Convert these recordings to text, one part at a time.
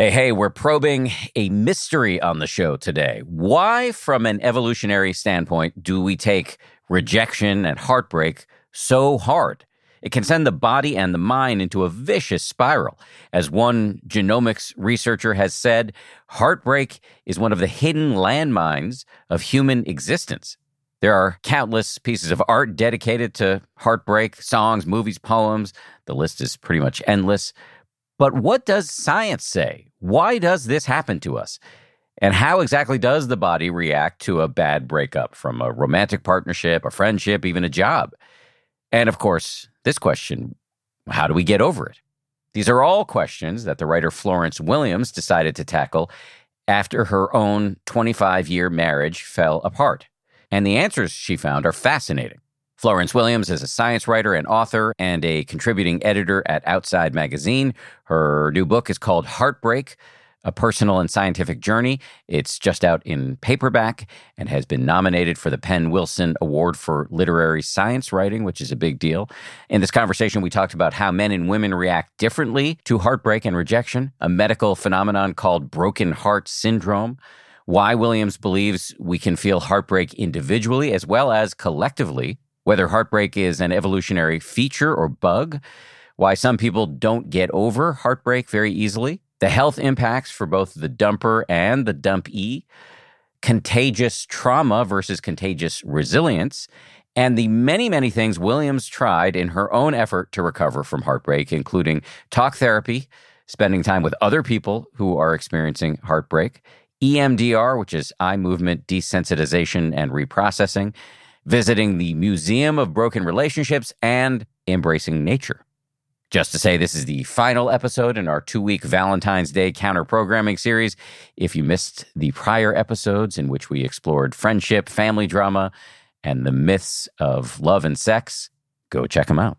Hey, hey, we're probing a mystery on the show today. Why, from an evolutionary standpoint, do we take rejection and heartbreak so hard? It can send the body and the mind into a vicious spiral. As one genomics researcher has said, heartbreak is one of the hidden landmines of human existence. There are countless pieces of art dedicated to heartbreak songs, movies, poems. The list is pretty much endless. But what does science say? Why does this happen to us? And how exactly does the body react to a bad breakup from a romantic partnership, a friendship, even a job? And of course, this question how do we get over it? These are all questions that the writer Florence Williams decided to tackle after her own 25 year marriage fell apart. And the answers she found are fascinating. Florence Williams is a science writer and author and a contributing editor at Outside Magazine. Her new book is called Heartbreak A Personal and Scientific Journey. It's just out in paperback and has been nominated for the PEN Wilson Award for Literary Science Writing, which is a big deal. In this conversation, we talked about how men and women react differently to heartbreak and rejection, a medical phenomenon called broken heart syndrome why Williams believes we can feel heartbreak individually as well as collectively whether heartbreak is an evolutionary feature or bug, why some people don't get over heartbreak very easily, the health impacts for both the dumper and the dumpee, contagious trauma versus contagious resilience, and the many, many things Williams tried in her own effort to recover from heartbreak, including talk therapy, spending time with other people who are experiencing heartbreak, EMDR, which is eye movement desensitization and reprocessing, visiting the Museum of Broken Relationships, and embracing nature. Just to say, this is the final episode in our two week Valentine's Day counter programming series. If you missed the prior episodes in which we explored friendship, family drama, and the myths of love and sex, go check them out.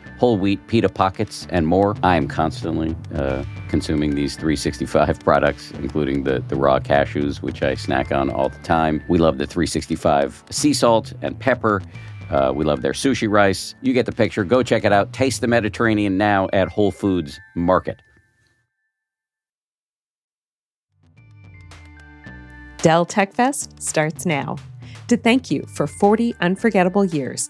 whole wheat pita pockets, and more. I am constantly uh, consuming these 365 products, including the, the raw cashews, which I snack on all the time. We love the 365 sea salt and pepper. Uh, we love their sushi rice. You get the picture. Go check it out. Taste the Mediterranean now at Whole Foods Market. Dell Tech Fest starts now. To thank you for 40 unforgettable years,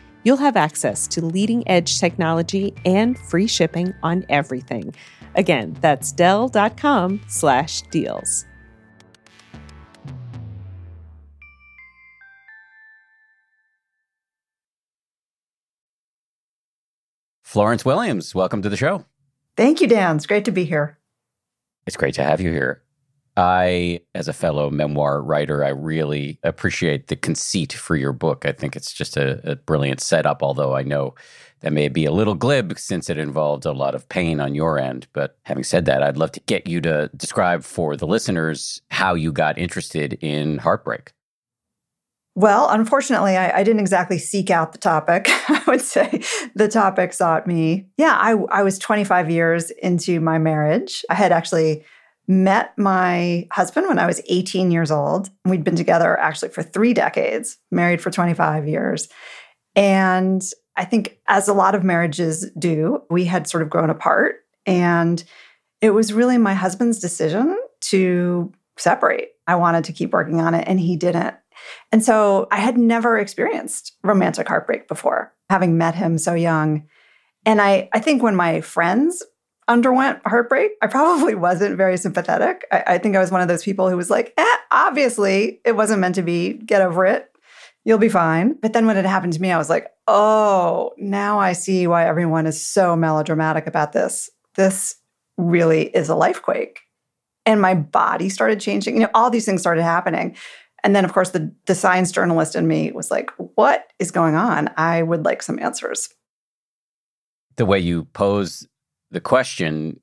you'll have access to leading edge technology and free shipping on everything. Again, that's Dell.com slash deals. Florence Williams, welcome to the show. Thank you, Dan. It's great to be here. It's great to have you here. I, as a fellow memoir writer, I really appreciate the conceit for your book. I think it's just a, a, brilliant setup, although I know that may be a little glib since it involved a lot of pain on your end. But having said that, I'd love to get you to describe for the listeners how you got interested in heartbreak. Well, unfortunately, I, I, didn't exactly seek out the topic. I would say the topic sought me. Yeah, I, I was 25 years into my marriage. I had actually met my husband when I was 18 years old. We'd been together actually for three decades, married for 25 years. And I think, as a lot of marriages do, we had sort of grown apart. And it was really my husband's decision to separate. I wanted to keep working on it, and he didn't. And so I had never experienced romantic heartbreak before, having met him so young. And I, I think when my friends underwent heartbreak, I probably wasn't very sympathetic. I, I, think I was one of those people who was like, eh, obviously it wasn't meant to be. Get over it. You'll be fine. But then when it happened to me, I was like, oh, now I see why everyone is so melodramatic about this. This really is a life quake. And my body started changing. You know, all these things started happening. And then, of course, the, the science journalist in me was like, what is going on? I would like some answers. The way you pose the question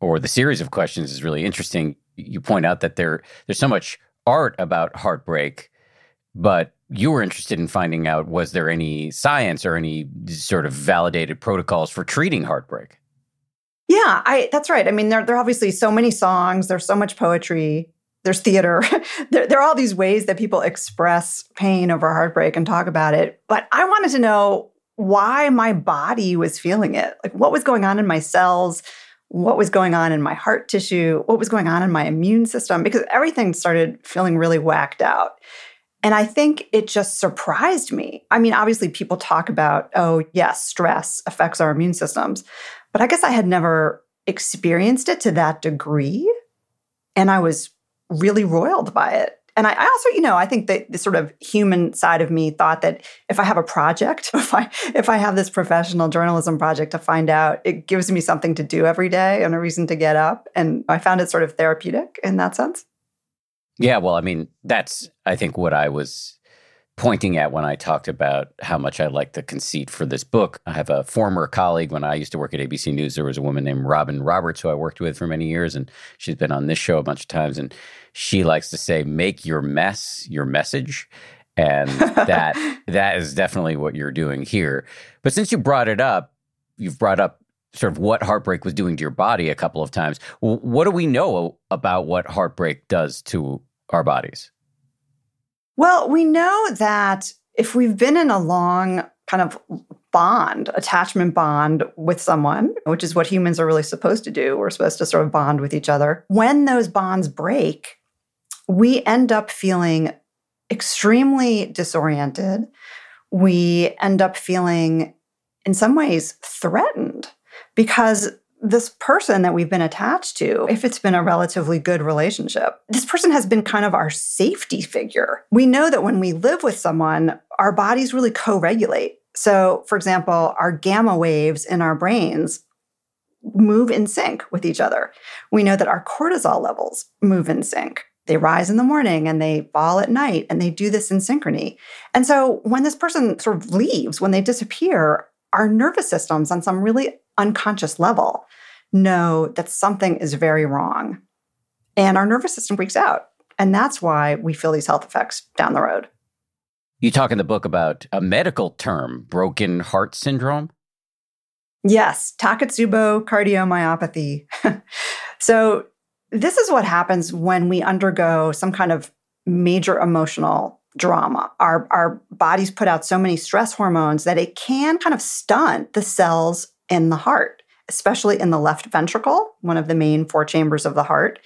or the series of questions is really interesting. You point out that there there's so much art about heartbreak, but you were interested in finding out was there any science or any sort of validated protocols for treating heartbreak? Yeah, I that's right. I mean, there, there are obviously so many songs, there's so much poetry, there's theater. there, there are all these ways that people express pain over heartbreak and talk about it. But I wanted to know why my body was feeling it. Like what was going on in my cells, what was going on in my heart tissue, what was going on in my immune system, because everything started feeling really whacked out. And I think it just surprised me. I mean, obviously, people talk about, oh, yes, stress affects our immune systems. But I guess I had never experienced it to that degree. And I was really roiled by it and I, I, also, you know, I think that the sort of human side of me thought that if I have a project, if I if I have this professional journalism project to find out, it gives me something to do every day and a reason to get up. And I found it sort of therapeutic in that sense. Yeah, well, I mean, that's I think what I was pointing at when I talked about how much I like the conceit for this book. I have a former colleague when I used to work at ABC News. There was a woman named Robin Roberts who I worked with for many years, and she's been on this show a bunch of times. And she likes to say, "Make your mess your message." And that that is definitely what you're doing here. But since you brought it up, you've brought up sort of what heartbreak was doing to your body a couple of times. What do we know about what heartbreak does to our bodies? Well, we know that if we've been in a long kind of bond, attachment bond with someone, which is what humans are really supposed to do, we're supposed to sort of bond with each other. When those bonds break, we end up feeling extremely disoriented. We end up feeling, in some ways, threatened because this person that we've been attached to, if it's been a relatively good relationship, this person has been kind of our safety figure. We know that when we live with someone, our bodies really co regulate. So, for example, our gamma waves in our brains move in sync with each other. We know that our cortisol levels move in sync. They rise in the morning and they fall at night, and they do this in synchrony. And so, when this person sort of leaves, when they disappear, our nervous systems on some really unconscious level know that something is very wrong. And our nervous system freaks out. And that's why we feel these health effects down the road. You talk in the book about a medical term, broken heart syndrome? Yes, Takotsubo cardiomyopathy. so, this is what happens when we undergo some kind of major emotional drama. Our, our bodies put out so many stress hormones that it can kind of stunt the cells in the heart, especially in the left ventricle, one of the main four chambers of the heart.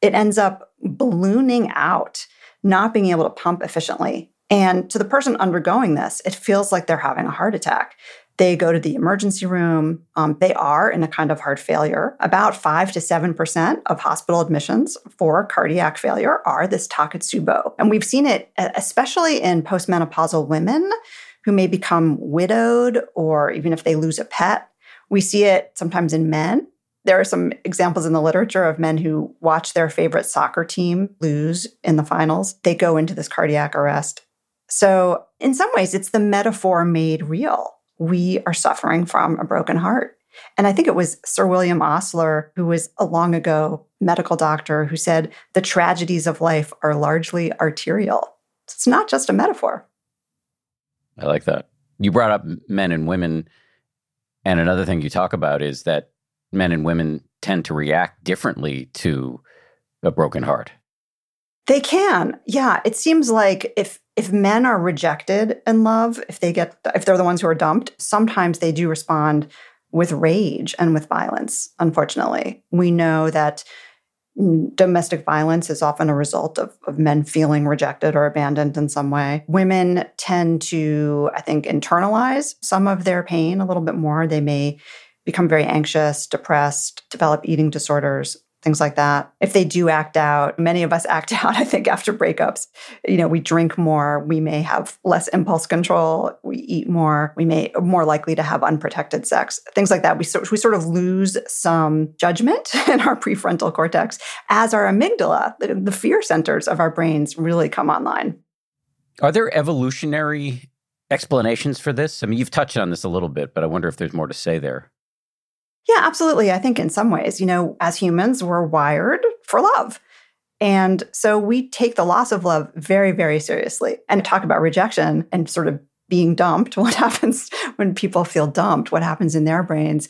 It ends up ballooning out, not being able to pump efficiently. And to the person undergoing this, it feels like they're having a heart attack. They go to the emergency room. Um, they are in a kind of heart failure. About 5 to 7% of hospital admissions for cardiac failure are this Takotsubo. And we've seen it especially in postmenopausal women who may become widowed or even if they lose a pet. We see it sometimes in men. There are some examples in the literature of men who watch their favorite soccer team lose in the finals. They go into this cardiac arrest. So, in some ways, it's the metaphor made real we are suffering from a broken heart. And I think it was Sir William Osler, who was a long ago medical doctor, who said the tragedies of life are largely arterial. It's not just a metaphor. I like that. You brought up men and women. And another thing you talk about is that men and women tend to react differently to a broken heart. They can. Yeah. It seems like if if men are rejected in love, if they get if they're the ones who are dumped, sometimes they do respond with rage and with violence, unfortunately. We know that domestic violence is often a result of, of men feeling rejected or abandoned in some way. Women tend to, I think, internalize some of their pain a little bit more. They may become very anxious, depressed, develop eating disorders things like that. If they do act out, many of us act out, I think, after breakups. You know, we drink more, we may have less impulse control, we eat more, we may more likely to have unprotected sex, things like that. We, so, we sort of lose some judgment in our prefrontal cortex as our amygdala, the, the fear centers of our brains, really come online. Are there evolutionary explanations for this? I mean, you've touched on this a little bit, but I wonder if there's more to say there. Yeah, absolutely. I think in some ways, you know, as humans, we're wired for love. And so we take the loss of love very, very seriously and talk about rejection and sort of being dumped. What happens when people feel dumped? What happens in their brains?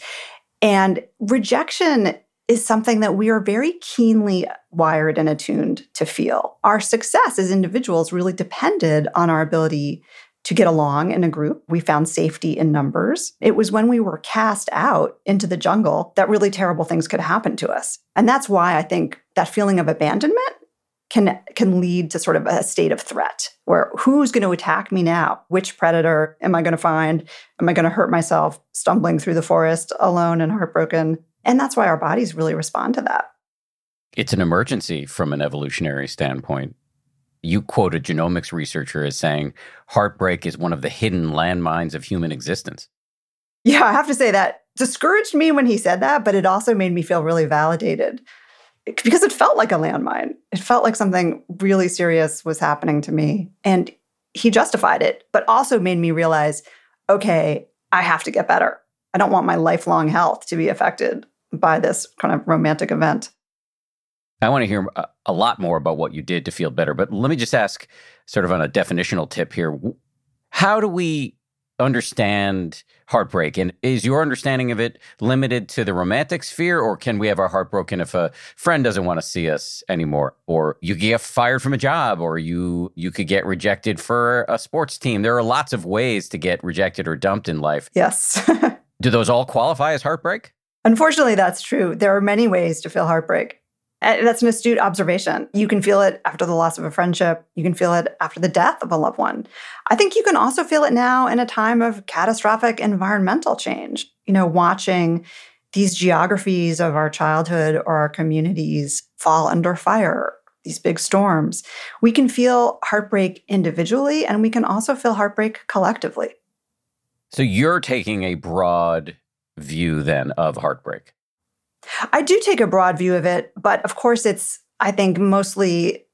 And rejection is something that we are very keenly wired and attuned to feel. Our success as individuals really depended on our ability to get along in a group. We found safety in numbers. It was when we were cast out into the jungle that really terrible things could happen to us. And that's why I think that feeling of abandonment can can lead to sort of a state of threat where who's going to attack me now? Which predator am I going to find? Am I going to hurt myself stumbling through the forest alone and heartbroken? And that's why our bodies really respond to that. It's an emergency from an evolutionary standpoint you quote a genomics researcher as saying heartbreak is one of the hidden landmines of human existence. Yeah, I have to say that discouraged me when he said that, but it also made me feel really validated eh, because it felt like a landmine. It felt like something really serious was happening to me. And he justified it, but also made me realize okay, I have to get better. I don't want my lifelong health to be affected by this kind of romantic event. I want to hear uh, a lot more about what you did to feel better, but let me just ask, sort of on a definitional tip here how do we understand heartbreak? And is your understanding of it limited to the romantic sphere, or can we have our heart broken if a friend doesn't want to see us anymore, or you get fired from a job, or you you could get rejected for a sports team? There are lots of ways to get rejected or dumped in life. Yes. do those all qualify as heartbreak? Unfortunately, that's true. There are many ways to feel heartbreak. And that's an astute observation. You can feel it after the loss of a friendship. You can feel it after the death of a loved one. I think you can also feel it now in a time of catastrophic environmental change. You know, watching these geographies of our childhood or our communities fall under fire, these big storms. We can feel heartbreak individually, and we can also feel heartbreak collectively. So you're taking a broad view then of heartbreak. I do take a broad view of it, but of course, it's, I think, mostly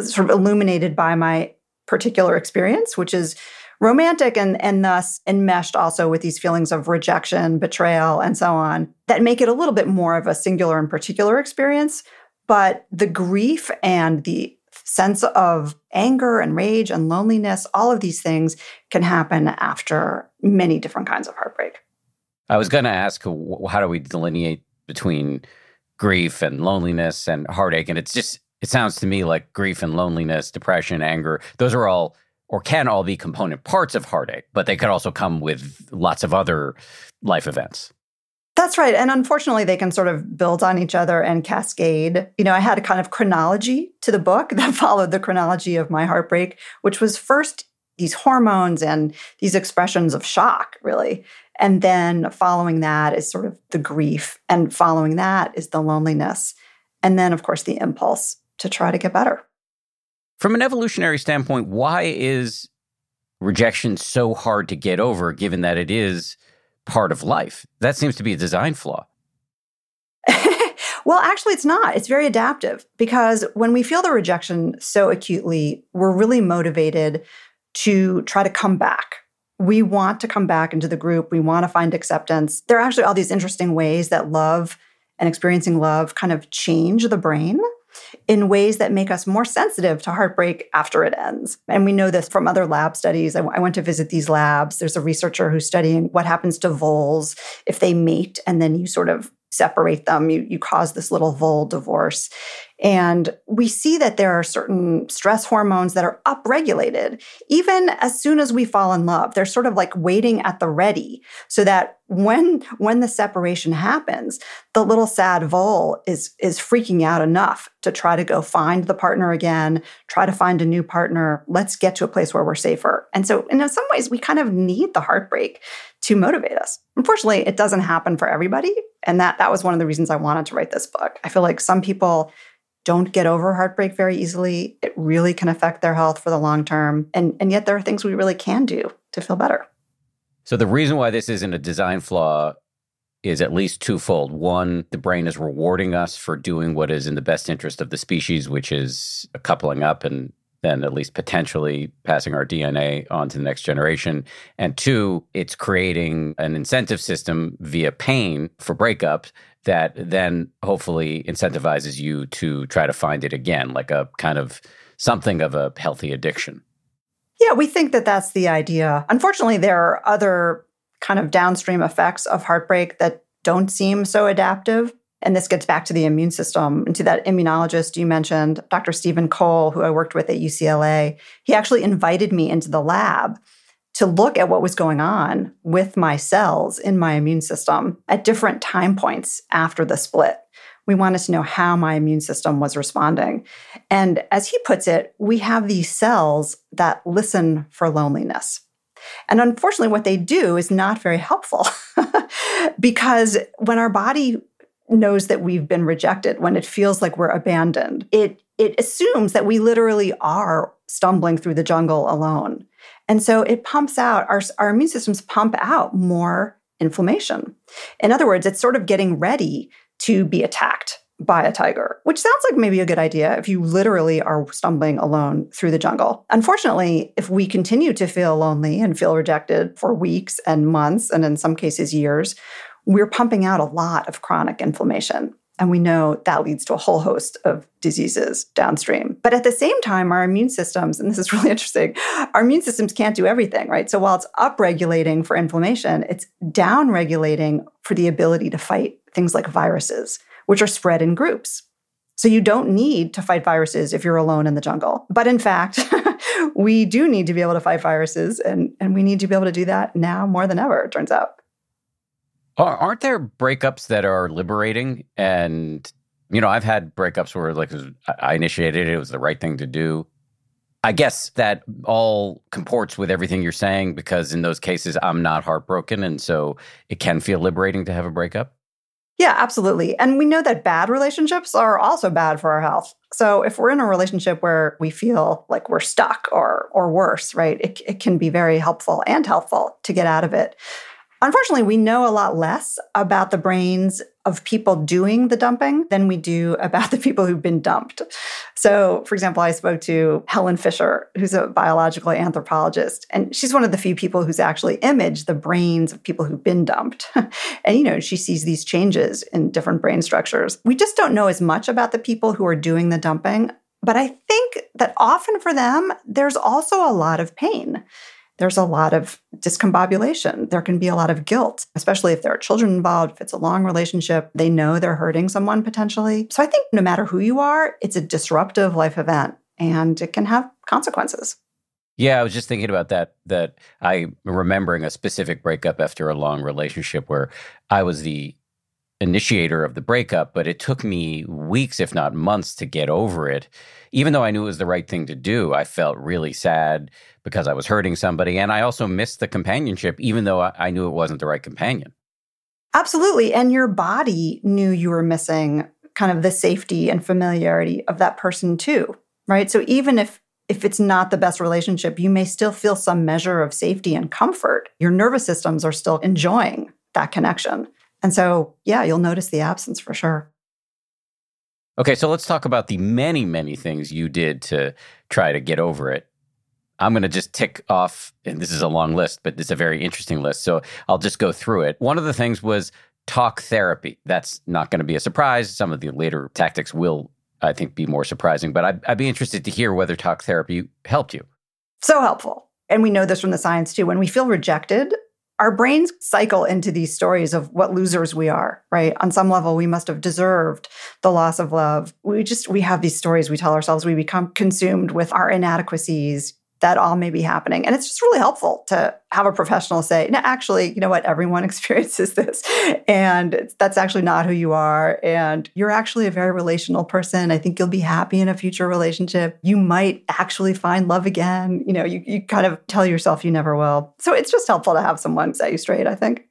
sort of illuminated by my particular experience, which is romantic and, and thus enmeshed also with these feelings of rejection, betrayal, and so on, that make it a little bit more of a singular and particular experience. But the grief and the sense of anger and rage and loneliness, all of these things can happen after many different kinds of heartbreak. I was going to ask how do we delineate between grief and loneliness and heartache? And it's just, it sounds to me like grief and loneliness, depression, anger, those are all or can all be component parts of heartache, but they could also come with lots of other life events. That's right. And unfortunately, they can sort of build on each other and cascade. You know, I had a kind of chronology to the book that followed the chronology of my heartbreak, which was first these hormones and these expressions of shock, really. And then following that is sort of the grief. And following that is the loneliness. And then, of course, the impulse to try to get better. From an evolutionary standpoint, why is rejection so hard to get over given that it is part of life? That seems to be a design flaw. well, actually, it's not. It's very adaptive because when we feel the rejection so acutely, we're really motivated to try to come back. We want to come back into the group. We want to find acceptance. There are actually all these interesting ways that love and experiencing love kind of change the brain in ways that make us more sensitive to heartbreak after it ends. And we know this from other lab studies. I, went to visit these labs. There's a researcher who's studying what happens to voles if they mate and then you sort of separate them, you, you cause this little vole divorce. And we see that there are certain stress hormones that are upregulated even as soon as we fall in love. They're sort of like waiting at the ready so that when when the separation happens, the little sad vole is is freaking out enough to try to go find the partner again, try to find a new partner. Let's get to a place where we're safer. And so in some ways we kind of need the heartbreak to motivate us. Unfortunately, it doesn't happen for everybody. And that that was one of the reasons I wanted to write this book. I feel like some people don't get over heartbreak very easily. It really can affect their health for the long term. And, and yet there are things we really can do to feel better. So the reason why this isn't a design flaw is at least twofold. One, the brain is rewarding us for doing what is in the best interest of the species, which is coupling up and then at least potentially passing our DNA on to the next generation. And two, it's creating an incentive system via pain for breakups that then hopefully incentivizes you to try to find it again, like a kind of something of a healthy addiction. Yeah, we think that that's the idea. Unfortunately, there are other kind of downstream effects of heartbreak that don't seem so adaptive. And this gets back to the immune system and to that immunologist you mentioned, Dr. Steven Cole, who I worked with at UCLA. He actually invited me into the lab to look at what was going on with my cells in my immune system at different time points after the split. We wanted to know how my immune system was responding. And as he puts it, we have these cells that listen for loneliness. And unfortunately, what they do is not very helpful because when our body knows that we've been rejected, when it feels like we're abandoned, it, it assumes that we literally are stumbling through the jungle alone. And so it pumps out, our, our immune systems pump out more inflammation. In other words, it's sort of getting ready to be attacked by a tiger, which sounds like maybe a good idea if you literally are stumbling alone through the jungle. Unfortunately, if we continue to feel lonely and feel rejected for weeks and months, and in some cases years, we're pumping out a lot of chronic inflammation. And we know that leads to a whole host of diseases downstream. But at the same time, our immune systems, and this is really interesting, our immune systems can't do everything, right? So while it's upregulating for inflammation, it's downregulating for the ability to fight things like viruses which are spread in groups. So you don't need to fight viruses if you're alone in the jungle. But in fact, we do need to be able to fight viruses, and, and we need to be able to do that now more than ever, it turns out. Aren't there breakups that are liberating? And, you know, I've had breakups where, like, I initiated it, it was the right thing to do. I guess that all comports with everything you're saying because in those cases, I'm not heartbroken. And so it can feel liberating to have a breakup. Yeah, absolutely. And we know that bad relationships are also bad for our health. So if we're in a relationship where we feel like we're stuck or or worse, right? It, it can be very helpful and helpful to get out of it. Unfortunately, we know a lot less about the brains of people doing the dumping than we do about the people who've been dumped. So, for example, I spoke to Helen Fisher, who's a biological anthropologist, and she's one of the few people who's actually imaged the brains of people who've been dumped. and, you know, she sees these changes in different brain structures. We just don't know as much about the people who are doing the dumping. But I think that often for them, there's also a lot of pain there's a lot of discombobulation. There can be a lot of guilt, especially if there are children involved, if it's a long relationship, they know they're hurting someone potentially. So I think no matter who you are, it's a disruptive life event and it can have consequences. Yeah, I was just thinking about that. That I'm remembering a specific breakup after a long relationship where I was the initiator of the breakup, but it took me weeks, if not months, to get over it. Even though I knew it was the right thing to do, I felt really sad because I was hurting somebody. And I also missed the companionship, even though I, knew it wasn't the right companion. Absolutely. And your body knew you were missing kind of the safety and familiarity of that person too, right? So even if if it's not the best relationship, you may still feel some measure of safety and comfort. Your nervous systems are still enjoying that connection. And so, yeah, you'll notice the absence for sure. Okay, so let's talk about the many, many things you did to try to get over it. I'm going to just tick off, and this is a long list, but it's a very interesting list. So I'll just go through it. One of the things was talk therapy. That's not going to be a surprise. Some of the later tactics will, I think, be more surprising, but I'd, I'd be interested to hear whether talk therapy helped you. So helpful. And we know this from the science too. When we feel rejected, our brains cycle into these stories of what losers we are, right? On some level, we must have deserved the loss of love. We just, we have these stories we tell ourselves. We become consumed with our inadequacies, that all may be happening. And it's just really helpful to have a professional say, no, actually, you know what, everyone experiences this. And that's actually not who you are. And you're actually a very relational person. I think you'll be happy in a future relationship. You might actually find love again. You know, you, you kind of tell yourself you never will. So it's just helpful to have someone set you straight, I think.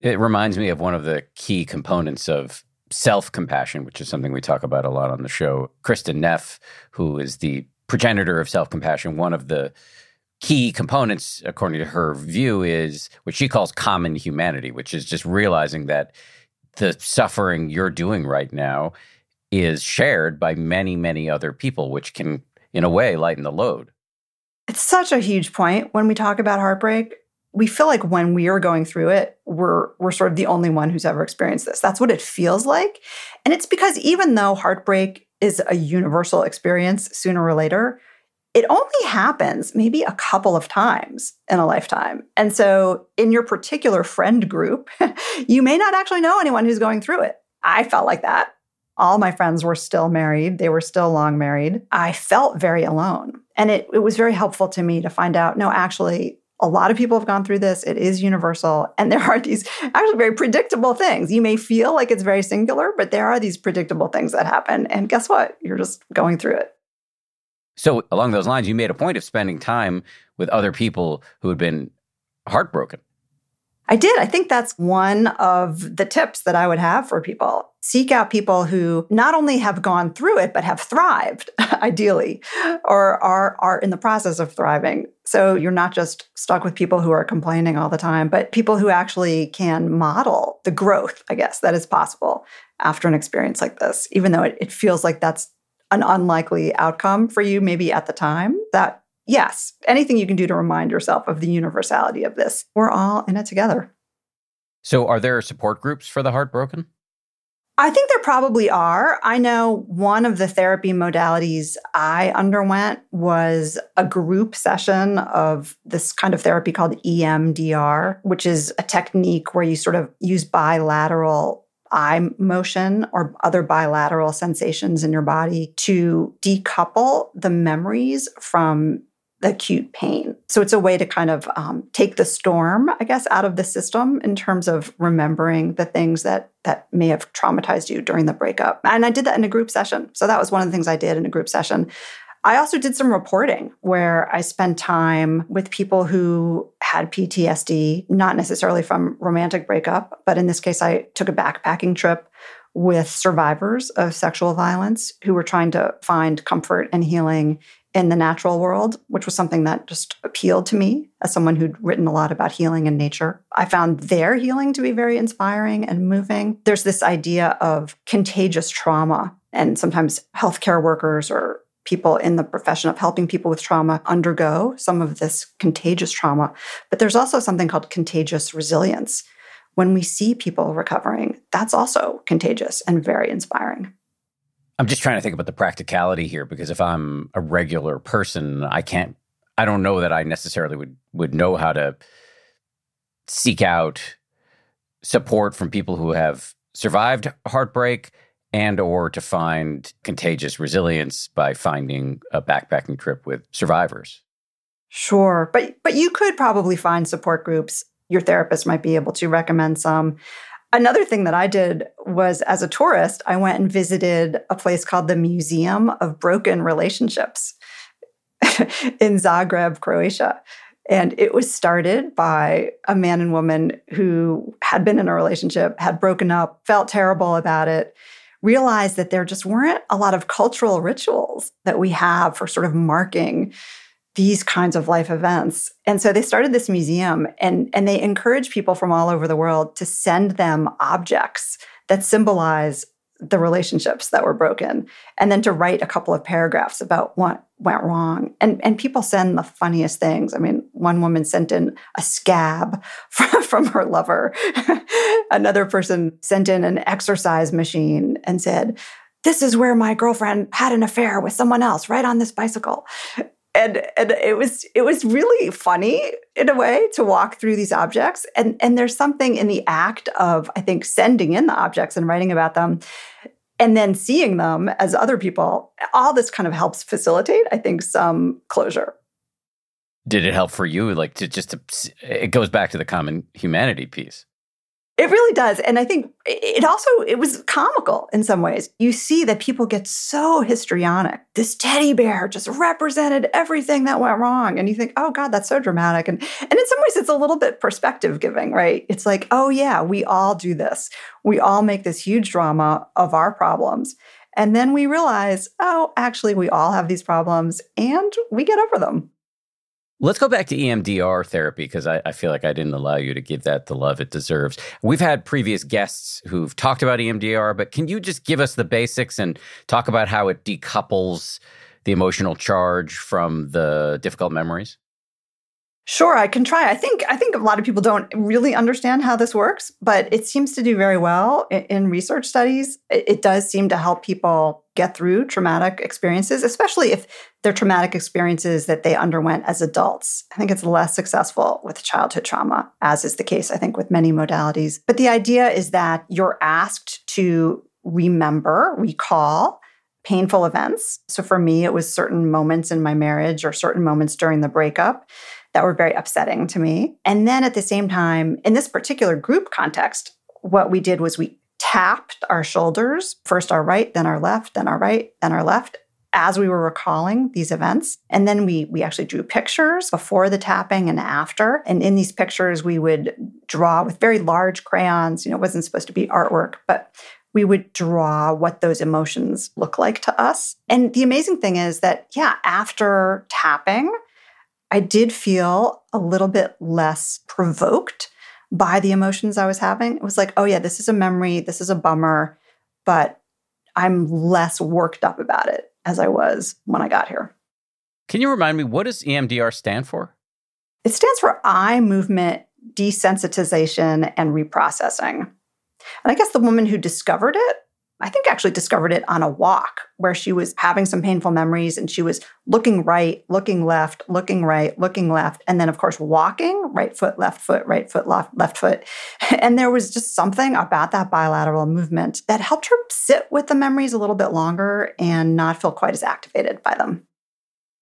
It reminds me of one of the key components of self compassion, which is something we talk about a lot on the show. Kristen Neff, who is the progenitor of self compassion, one of the key components, according to her view, is what she calls common humanity, which is just realizing that the suffering you're doing right now is shared by many, many other people, which can, in a way, lighten the load. It's such a huge point when we talk about heartbreak. We feel like when we are going through it, we're we're sort of the only one who's ever experienced this. That's what it feels like. And it's because even though heartbreak is a universal experience sooner or later, it only happens maybe a couple of times in a lifetime. And so, in your particular friend group, you may not actually know anyone who's going through it. I felt like that. All my friends were still married, they were still long married. I felt very alone. And it, it was very helpful to me to find out no, actually, a lot of people have gone through this. It is universal. And there are these actually very predictable things. You may feel like it's very singular, but there are these predictable things that happen. And guess what? You're just going through it. So, along those lines, you made a point of spending time with other people who had been heartbroken. I did. I think that's one of the tips that I would have for people. Seek out people who not only have gone through it, but have thrived, ideally, or are, are in the process of thriving. So you're not just stuck with people who are complaining all the time, but people who actually can model the growth, I guess, that is possible after an experience like this, even though it, it feels like that's an unlikely outcome for you, maybe at the time. That yes, anything you can do to remind yourself of the universality of this. We're all in it together. So, are there support groups for the heartbroken? I think there probably are. I know one of the therapy modalities I underwent was a group session of this kind of therapy called EMDR, which is a technique where you sort of use bilateral eye motion or other bilateral sensations in your body to decouple the memories from acute pain. So it's a way to kind of um, take the storm, I guess, out of the system in terms of remembering the things that that may have traumatized you during the breakup. And I did that in a group session. So that was one of the things I did in a group session. I also did some reporting where I spent time with people who had PTSD, not necessarily from romantic breakup, but in this case, I took a backpacking trip with survivors of sexual violence who were trying to find comfort and healing in the natural world, which was something that just appealed to me as someone who'd written a lot about healing in nature. I found their healing to be very inspiring and moving. There's this idea of contagious trauma, and sometimes healthcare workers or people in the profession of helping people with trauma undergo some of this contagious trauma. But there's also something called contagious resilience. When we see people recovering, that's also contagious and very inspiring. I'm just trying to think about the practicality here because if I'm a regular person, I can't I don't know that I necessarily would would know how to seek out support from people who have survived heartbreak and or to find contagious resilience by finding a backpacking trip with survivors. Sure, but but you could probably find support groups. Your therapist might be able to recommend some. Another thing that I did was as a tourist, I went and visited a place called the Museum of Broken Relationships in Zagreb, Croatia. And it was started by a man and woman who had been in a relationship, had broken up, felt terrible about it, realized that there just weren't a lot of cultural rituals that we have for sort of marking these kinds of life events. And so they started this museum and, and they encourage people from all over the world to send them objects that symbolize the relationships that were broken and then to write a couple of paragraphs about what went wrong. And and people send the funniest things. I mean one woman sent in a scab from, from her lover. Another person sent in an exercise machine and said this is where my girlfriend had an affair with someone else right on this bicycle and and it was it was really funny in a way to walk through these objects. And and there's something in the act of i think sending in the objects and writing about them and then seeing them as other people all this kind of helps facilitate i think some closure. Did it help for you like to just to it goes back to the common humanity piece it really does. And I think it also it was comical in some ways. You see that people get so histrionic. This teddy bear just represented everything that went wrong. And you think, oh God, that's so dramatic. And and in some ways it's a little bit perspective giving, right? It's like, oh yeah, we all do this. We all make this huge drama of our problems. And then we realize, oh, actually, we all have these problems and we get over them. Let's go back to EMDR therapy because I, I, feel like I didn't allow you to give that the love it deserves. We've had previous guests who've talked about EMDR, but can you just give us the basics and talk about how it decouples the emotional charge from the difficult memories? Sure, I can try. I think I think a lot of people don't really understand how this works, but it seems to do very well in, in research studies. It, it, does seem to help people get through traumatic experiences, especially if they're traumatic experiences that they underwent as adults. I think it's less successful with childhood trauma, as is the case, I think, with many modalities. But the idea is that you're asked to remember, recall painful events. So for me, it was certain moments in my marriage or certain moments during the breakup that were very upsetting to me. And then at the same time, in this particular group context, what we did was we tapped our shoulders, first our right, then our left, then our right, then our left, as we were recalling these events. And then we we actually drew pictures before the tapping and after. And in these pictures, we would draw with very large crayons. You know, it wasn't supposed to be artwork, but we would draw what those emotions look like to us. And the amazing thing is that, yeah, after tapping, I did feel a little bit less provoked by the emotions I was having. It was like, oh, yeah, this is a memory. This is a bummer, but I'm less worked up about it as I was when I got here. Can you remind me, what does EMDR stand for? It stands for eye movement desensitization and reprocessing. And I guess the woman who discovered it I think actually discovered it on a walk where she was having some painful memories and she was looking right, looking left, looking right, looking left, and then, of course, walking right foot, left foot, right foot, left, left foot. And there was just something about that bilateral movement that helped her sit with the memories a little bit longer and not feel quite as activated by them.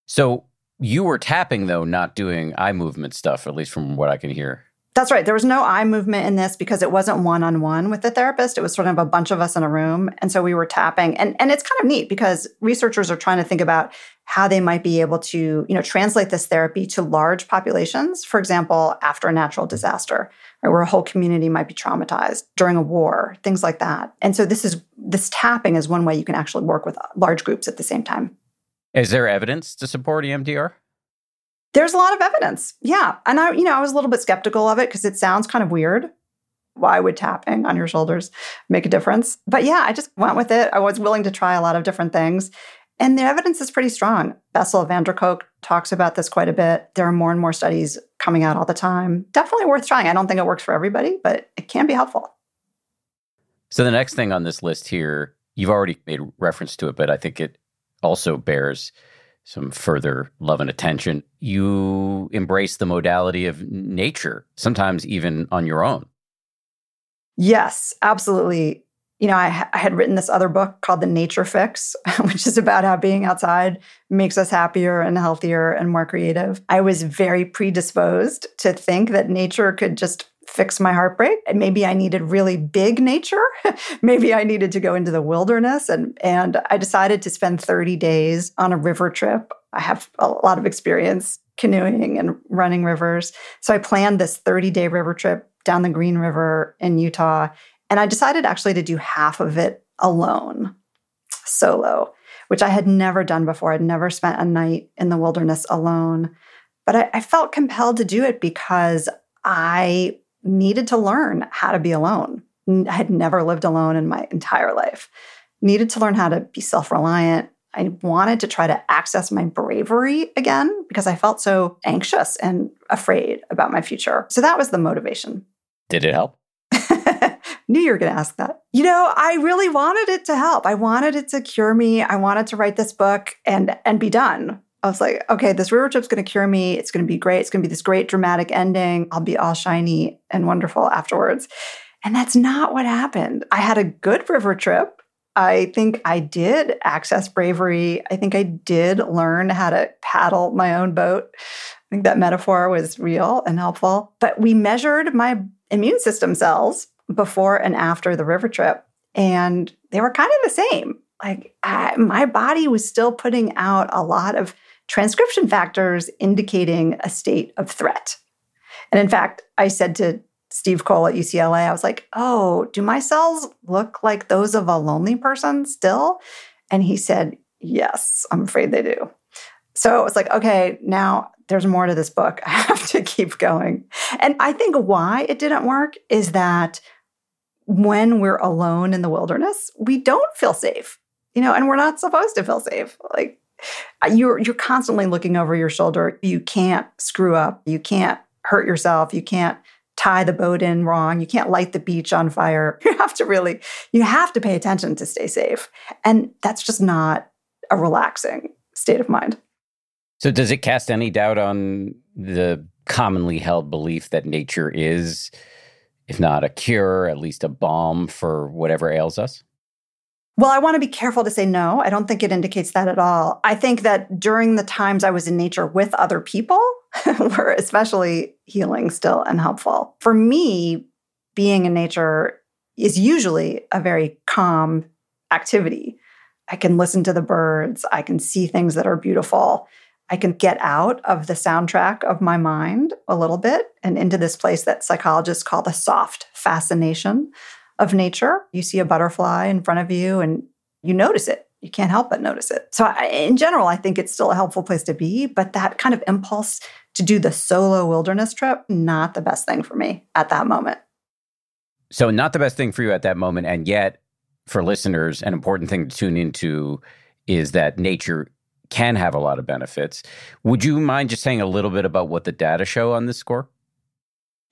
So you were tapping, though, not doing eye movement stuff, at least from what I can hear. That's right. There was no eye movement in this because it wasn't one on one with the therapist. It was sort of a bunch of us in a room. And so we were tapping. And, and it's kind of neat because researchers are trying to think about how they might be able to, you know, translate this therapy to large populations. For example, after a natural disaster, right, where a whole community might be traumatized during a war, things like that. And so this is this tapping is one way you can actually work with large groups at the same time. Is there evidence to support EMDR? There's a lot of evidence. Yeah. And I, you know, I was a little bit skeptical of it because it sounds kind of weird. Why would tapping on your shoulders make a difference? But yeah, I just went with it. I was willing to try a lot of different things. And the evidence is pretty strong. Bessel van der Kolk talks about this quite a bit. There are more and more studies coming out all the time. Definitely worth trying. I don't think it works for everybody, but it can be helpful. So the next thing on this list here, you've already made reference to it, but I think it also bears some further love and attention, you embrace the modality of nature, sometimes even on your own. Yes, absolutely. You know, I, I, had written this other book called The Nature Fix, which is about how being outside makes us happier and healthier and more creative. I was very predisposed to think that nature could just fix my heartbreak. Maybe I needed really big nature. maybe I needed to go into the wilderness. And, and I decided to spend 30 days on a river trip. I have a lot of experience canoeing and running rivers. So I planned this 30 day river trip down the Green River in Utah. And I decided actually to do half of it alone, solo, which I had never done before. I'd never spent a night in the wilderness alone. But I, I felt compelled to do it because I needed to learn how to be alone. I had never lived alone in my entire life. Needed to learn how to be self reliant. I wanted to try to access my bravery again because I felt so anxious and afraid about my future. So that was the motivation. Did it help? Knew you were going to ask that. You know, I really wanted it to help. I wanted it to cure me. I wanted to write this book and and be done. I was like, okay, this river trip's going to cure me. It's going to be great. It's going to be this great dramatic ending. I'll be all shiny and wonderful afterwards. And that's not what happened. I had a good river trip. I think I did access bravery. I think I did learn how to paddle my own boat. I think that metaphor was real and helpful. But we measured my immune system cells before and after the river trip, and they were kind of the same. Like I, my body was still putting out a lot of transcription factors indicating a state of threat. And in fact, I said to Steve Cole at UCLA, I was like, oh, do my cells look like those of a lonely person still? And he said, yes, I'm afraid they do. So it was like, okay, now there's more to this book. I have to keep going. And I think why it didn't work is that when we're alone in the wilderness, we don't feel safe, you know, and we're not supposed to feel safe. Like Uh, you're you're constantly looking over your shoulder. You can't screw up. You can't hurt yourself. You can't tie the boat in wrong. You can't light the beach on fire. You have to really you have to pay attention to stay safe. And that's just not a relaxing state of mind. So does it cast any doubt on the commonly held belief that nature is if not a cure, at least a balm for whatever ails us? Well, I want to be careful to say no. I don't think it indicates that at all. I think that during the times I was in nature with other people were especially healing still and helpful. For me, being in nature is usually a very calm activity. I can listen to the birds, I can see things that are beautiful. I can get out of the soundtrack of my mind a little bit and into this place that psychologists call the soft fascination of nature. You see a butterfly in front of you and you notice it. You can't help but notice it. So, I, in general, I think it's still a helpful place to be, but that kind of impulse to do the solo wilderness trip, not the best thing for me at that moment. So, not the best thing for you at that moment. And yet, for listeners, an important thing to tune into is that nature can have a lot of benefits. Would you mind just saying a little bit about what the data show on this score?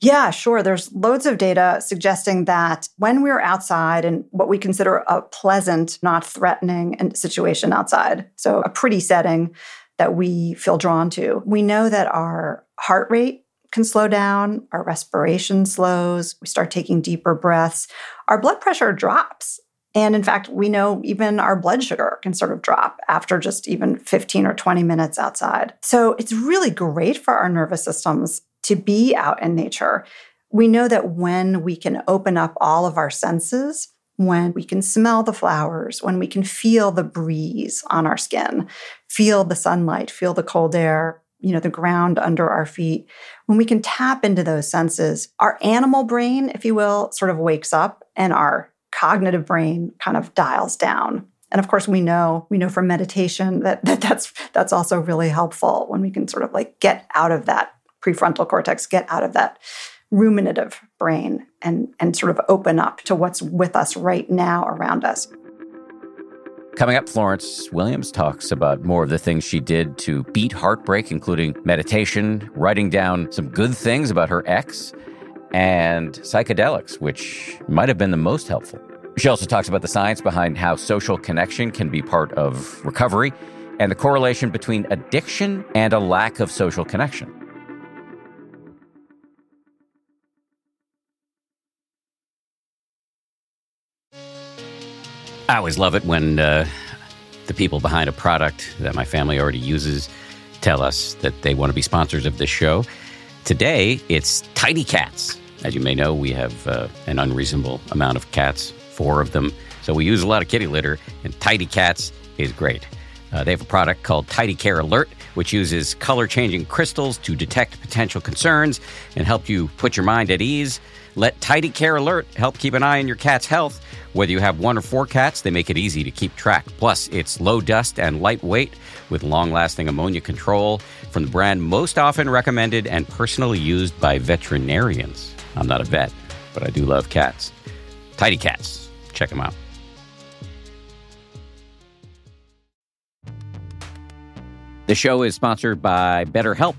Yeah, sure. There's loads of data suggesting that when we're outside in what we consider a pleasant, not threatening situation outside, so a pretty setting that we feel drawn to, we know that our heart rate can slow down, our respiration slows, we start taking deeper breaths, our blood pressure drops. And in fact, we know even our blood sugar can sort of drop after just even 15 or 20 minutes outside. So it's really great for our nervous systems to be out in nature. we know that when we can open up all of our senses, when we can smell the flowers, when we can feel the breeze on our skin, feel the sunlight, feel the cold air, you know, the ground under our feet, when we can tap into those senses, our animal brain, if you will, sort of wakes up and our cognitive brain kind of dials down. And of course, we know we know from meditation that, that that's that's also really helpful when we can sort of like get out of that prefrontal cortex, get out of that ruminative brain and, and sort of open up to what's with us right now around us. Coming up, Florence Williams talks about more of the things she did to beat heartbreak, including meditation, writing down some good things about her ex, and psychedelics, which might have been the most helpful. She also talks about the science behind how social connection can be part of recovery and the correlation between addiction and a lack of social connection. I always love it when uh, the people behind a product that my family already uses tell us that they want to be sponsors of this show. Today, it's Tidy Cats. As you may know, we have uh, an unreasonable amount of cats, four of them. So we use a lot of kitty litter, and Tidy Cats is great. Uh, they have a product called Tidy Care Alert, which uses color changing crystals to detect potential concerns and help you put your mind at ease. Let Tidy Care Alert help keep an eye on your cat's health. Whether you have one or four cats, they make it easy to keep track. Plus, it's low dust and lightweight with long lasting ammonia control from the brand most often recommended and personally used by veterinarians. I'm not a vet, but I do love cats. Tidy Cats. Check them out. The show is sponsored by BetterHelp.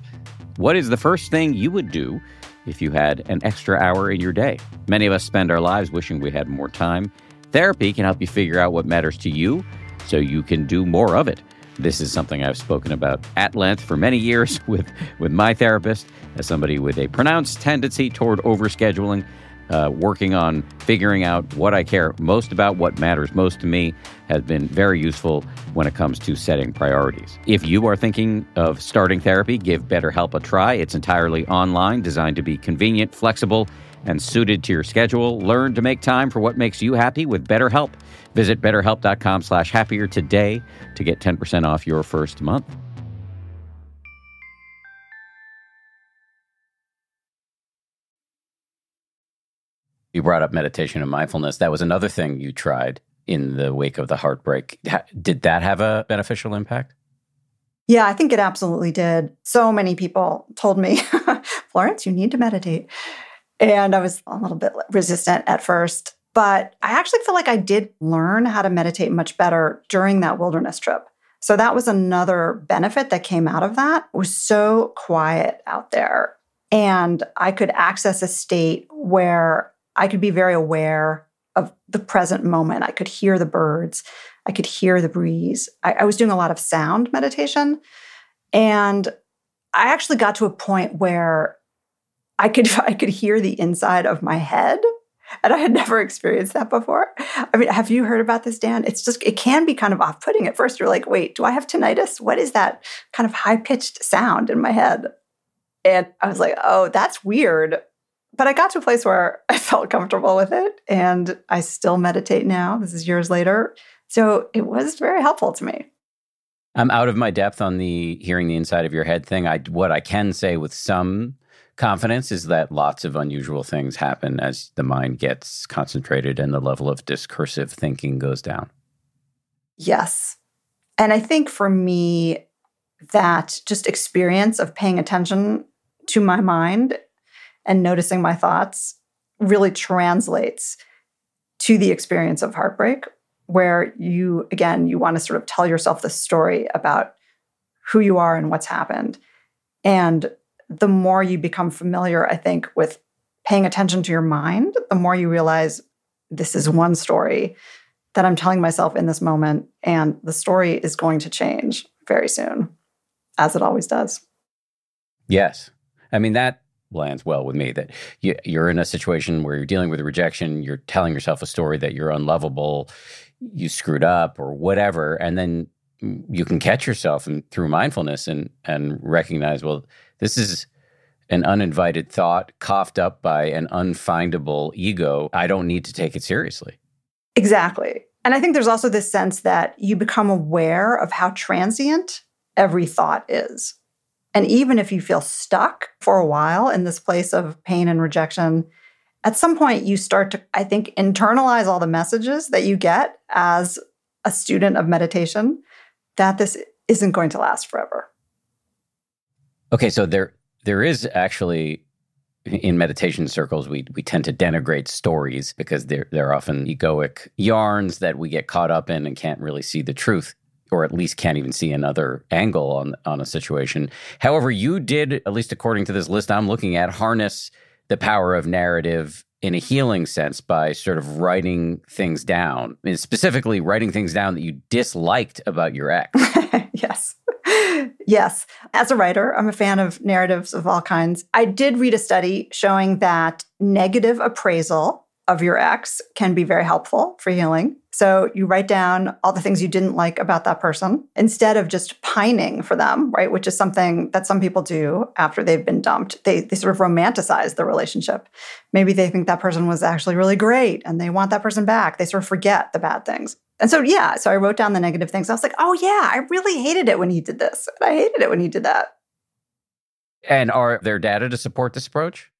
What is the first thing you would do if you had an extra hour in your day. Many of us spend our lives wishing we had more time. Therapy can help you figure out what matters to you so you can do more of it. This is something I've spoken about at length for many years with, with my therapist as somebody with a pronounced tendency toward overscheduling uh, working on figuring out what I care most about, what matters most to me, has been very useful when it comes to setting priorities. If you are thinking of starting therapy, give BetterHelp a try. It's entirely online, designed to be convenient, flexible, and suited to your schedule. Learn to make time for what makes you happy with BetterHelp. Visit betterhelp.com slash happier today to get 10% off your first month. You brought up meditation and mindfulness. That was another thing you tried in the wake of the heartbreak. Did that have a beneficial impact? Yeah, I think it absolutely did. So many people told me, Florence, you need to meditate. And I was a little bit resistant at first, but I actually feel like I did learn how to meditate much better during that wilderness trip. So that was another benefit that came out of that. It was so quiet out there. And I could access a state where I could be very aware of the present moment. I could hear the birds. I could hear the breeze. I, I, was doing a lot of sound meditation. And I actually got to a point where I could I could hear the inside of my head. And I had never experienced that before. I mean, have you heard about this, Dan? It's just, it can be kind of off putting at first. You're like, wait, do I have tinnitus? What is that kind of high pitched sound in my head? And I was like, oh, that's weird but I got to a place where I felt comfortable with it and I still meditate now. This is years later. So it was very helpful to me. I'm out of my depth on the hearing the inside of your head thing. I what I can say with some confidence is that lots of unusual things happen as the mind gets concentrated and the level of discursive thinking goes down. Yes. And I think for me that just experience of paying attention to my mind and noticing my thoughts really translates to the experience of heartbreak where you again you want to sort of tell yourself the story about who you are and what's happened. And the more you become familiar i think with paying attention to your mind the more you realize this is one story that i'm telling myself in this moment and the story is going to change very soon as it always does. Yes. I mean that lands well with me that you, you're in a situation where you're dealing with rejection, you're telling yourself a story that you're unlovable, you screwed up or whatever, and then you can catch yourself and through mindfulness and and recognize, well, this is an uninvited thought coughed up by an unfindable ego, I don't need to take it seriously. Exactly. And I think there's also this sense that you become aware of how transient every thought is. And even if you feel stuck for a while in this place of pain and rejection, at some point you start to, I think, internalize all the messages that you get as a student of meditation that this isn't going to last forever. Okay, so there there is actually in meditation circles we we tend to denigrate stories because they're they're often egoic yarns that we get caught up in and can't really see the truth or at least can't even see another angle on on a situation. However, you did at least according to this list I'm looking at harness the power of narrative in a healing sense by sort of writing things down, and specifically writing things down that you disliked about your ex. yes. yes. As a writer, I'm a fan of narratives of all kinds. I did read a study showing that negative appraisal of your ex can be very helpful for healing. So you write down all the things you didn't like about that person instead of just pining for them, right? Which is something that some people do after they've been dumped. They, they sort of romanticize the relationship. Maybe they think that person was actually really great and they want that person back. They sort of forget the bad things. And so, yeah, so I wrote down the negative things. I was like, oh, yeah, I really hated it when he did this. And I hated it when he did that. And are there data to support this approach?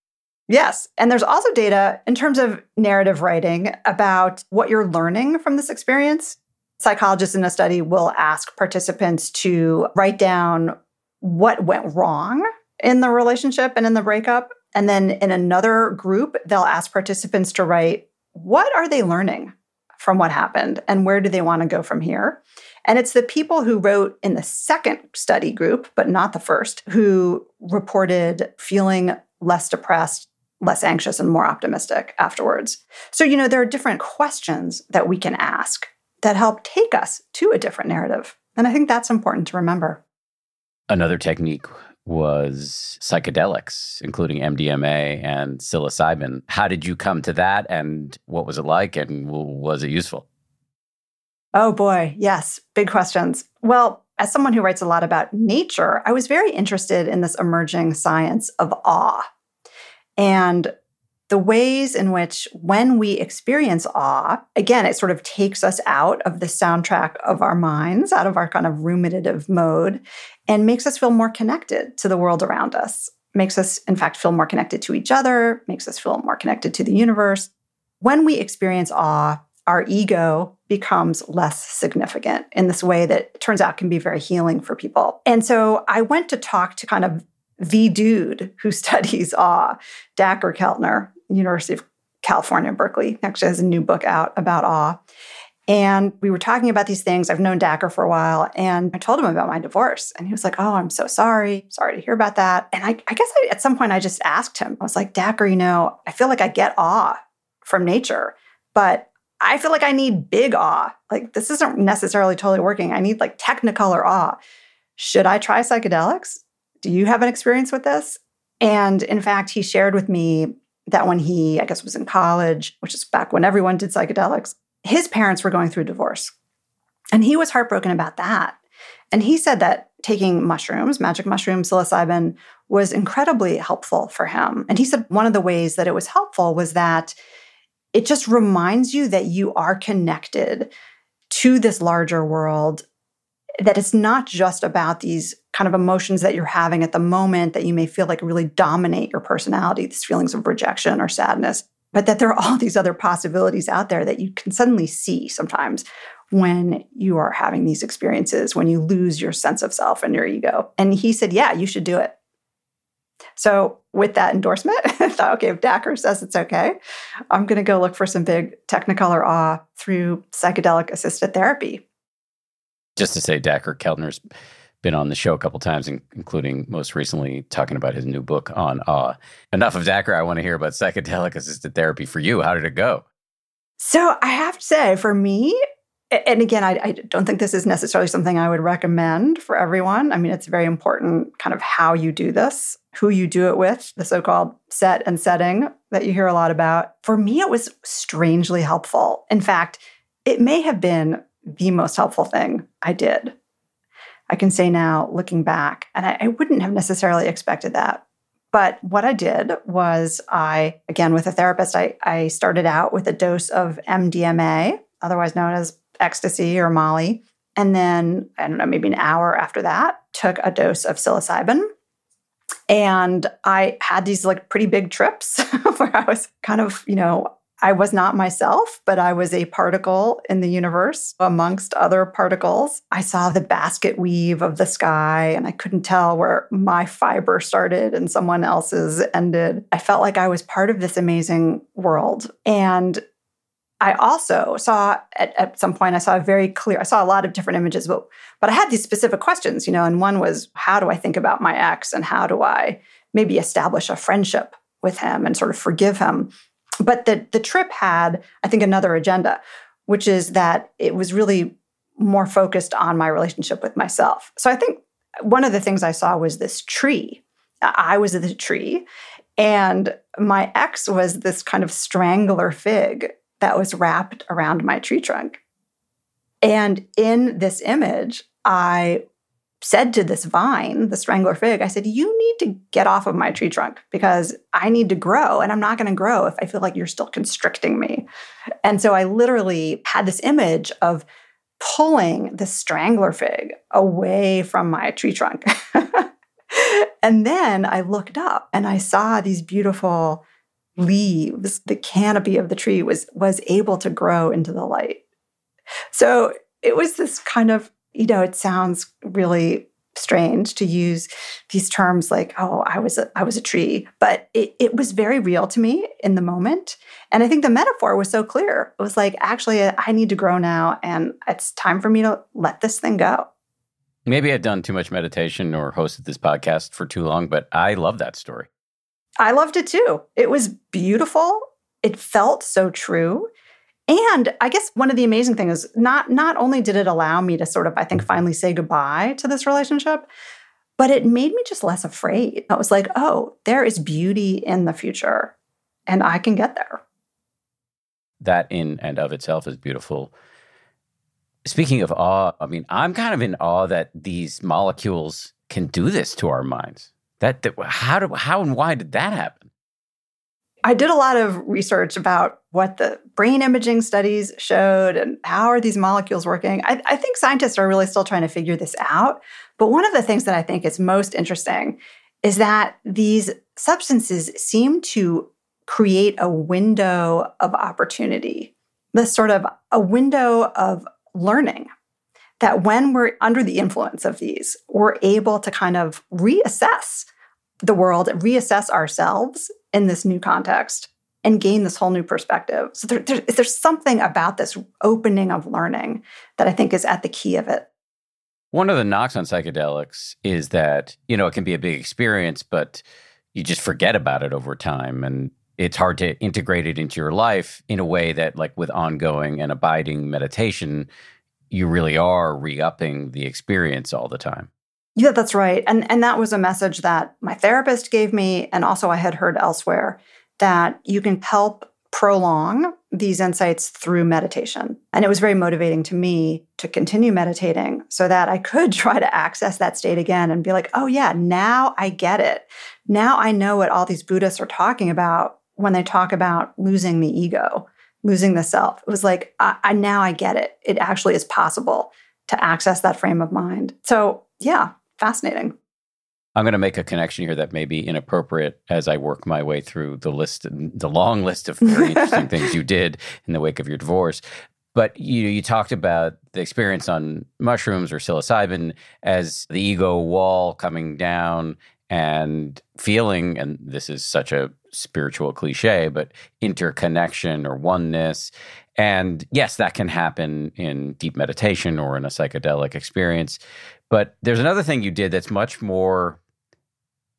Yes. And there's also data in terms of narrative writing about what you're learning from this experience. Psychologists in a study will ask participants to write down what went wrong in the relationship and in the breakup. And then in another group, they'll ask participants to write what are they learning from what happened and where do they want to go from here? And it's the people who wrote in the second study group, but not the first, who reported feeling less depressed, less anxious and more optimistic afterwards. So, you know, there are different questions that we can ask that help take us to a different narrative. And I think that's important to remember. Another technique was psychedelics, including MDMA and psilocybin. How did you come to that and what was it like and was it useful? Oh boy, yes, big questions. Well, as someone who writes a lot about nature, I was very interested in this emerging science of awe and the ways in which, when we experience awe, again, it sort of takes us out of the soundtrack of our minds, out of our kind of ruminative mode, and makes us feel more connected to the world around us. Makes us, in fact, feel more connected to each other, makes us feel more connected to the universe. When we experience awe, our ego becomes less significant in this way that turns out can be very healing for people. And so I went to talk to kind of the dude who studies uh, awe, Dacher Keltner, University of California, Berkeley, actually has a new book out about awe. And we were talking about these things. I've known Dacher for a while, and I told him about my divorce. And he was like, Oh, I'm so sorry. Sorry to hear about that. And I, I guess I, at some point I just asked him, I was like, Dacher, you know, I feel like I get awe from nature, but I feel like I need big awe. Like this isn't necessarily totally working. I need like technicolor awe. Should I try psychedelics? Do you have an experience with this? And in fact, he shared with me that when he, I guess, was in college, which is back when everyone did psychedelics, his parents were going through divorce. And he was heartbroken about that. And he said that taking mushrooms, magic mushrooms, psilocybin, was incredibly helpful for him. And he said one of the ways that it was helpful was that it just reminds you that you are connected to this larger world that it's not just about these kind of emotions that you're having at the moment that you may feel like really dominate your personality, these feelings of rejection or sadness, but that there are all these other possibilities out there that you can suddenly see sometimes when you are having these experiences, when you lose your sense of self and your ego. And he said, Yeah, you should do it. So, with that endorsement, I thought, okay, if Dacher says it's okay, I'm going to go look for some big Technicolor awe through psychedelic assisted therapy just to say, Dacher Keltner's been on the show a couple times, including most recently talking about his new book on awe. Enough of Dacher. I want to hear about psychedelic assisted therapy for you. How did it go? So I have to say, for me, and again, I, I, don't think this is necessarily something I would recommend for everyone. I mean, it's very important kind of how you do this, who you do it with, the so called set and setting that you hear a lot about. For me, it was strangely helpful. In fact, it may have been the most helpful thing I did. I can say now, looking back, and I, I wouldn't have necessarily expected that But what I did was I, again, with a therapist, I, I started out with a dose of MDMA, otherwise known as ecstasy or Molly. And then, I don't know, maybe an hour after that, took a dose of psilocybin. And I had these like pretty big trips where I was kind of, you know, I was not myself, but I was a particle in the universe amongst other particles. I saw the basket weave of the sky, and I couldn't tell where my fiber started and someone else's ended. I felt like I was part of this amazing world. And I also saw at, at some point, I saw a very clear, I saw a lot of different images, but, but I had these specific questions, you know, and one was, how do I think about my ex and how do I maybe establish a friendship with him and sort of forgive him? But the, the trip had, I think, another agenda, which is that it was really more focused on my relationship with myself. So I think one of the things I saw was this tree. I was the tree, and my ex was this kind of strangler fig that was wrapped around my tree trunk. And in this image, I said to this vine, the strangler fig, I said, You need to get off of my tree trunk because I need to grow and I'm not going to grow if I feel like you're still constricting me. And so I literally had this image of pulling the strangler fig away from my tree trunk. and then I looked up and I saw these beautiful leaves. The canopy of the tree was was able to grow into the light. So it was this kind of you know, it sounds really strange to use these terms like oh i was a, I was a tree but it, it was very real to me in the moment. And i think the metaphor was so clear. It was like actually uh, i need to grow now and it's time for me to let this thing go. Maybe i've done too much meditation or hosted this podcast for too long but i love that story. I loved it too. It was beautiful. It felt so true and I guess one of the amazing things is not not only did it allow me to sort of I think finally say goodbye to this relationship, but it made me just less afraid. I was like, "Oh, there is beauty in the future and I can get there." That in and of itself is beautiful. Speaking of awe, I mean, I'm kind of in awe that these molecules can do this to our minds. That, that how do how and why did that happen? I did a lot of research about what the brain imaging studies showed and how are these molecules working. I, I, think scientists are really still trying to figure this out. But one of the things that I think is most interesting is that these substances seem to create a window of opportunity, this sort of a window of learning. That when we're under the influence of these, we're able to kind of reassess the world, reassess ourselves in this new context and gain this whole new perspective. So there, there, there's something about this opening of learning that I think is at the key of it. One of the knocks on psychedelics is that, you know, it can be a big experience, but you just forget about it over time. And it's hard to integrate it into your life in a way that, like with ongoing and abiding meditation, you really are re upping the experience all the time. Yeah, that's right. And and that was a message that my therapist gave me and also I had heard elsewhere that you can help prolong these insights through meditation. And it was very motivating to me to continue meditating so that I could try to access that state again and be like, "Oh yeah, now I get it. Now I know what all these Buddhists are talking about when they talk about losing the ego, losing the self." It was like, I, I now I get it. It actually is possible to access that frame of mind. So, yeah, fascinating. I'm going to make a connection here that may be inappropriate as I work my way through the list, the long list of very interesting things you did in the wake of your divorce. But you you talked about the experience on mushrooms or psilocybin as the ego wall coming down and feeling, and this is such a spiritual cliche, but interconnection or oneness. And yes, that can happen in deep meditation or in a psychedelic experience. But there's another thing you did that's much more,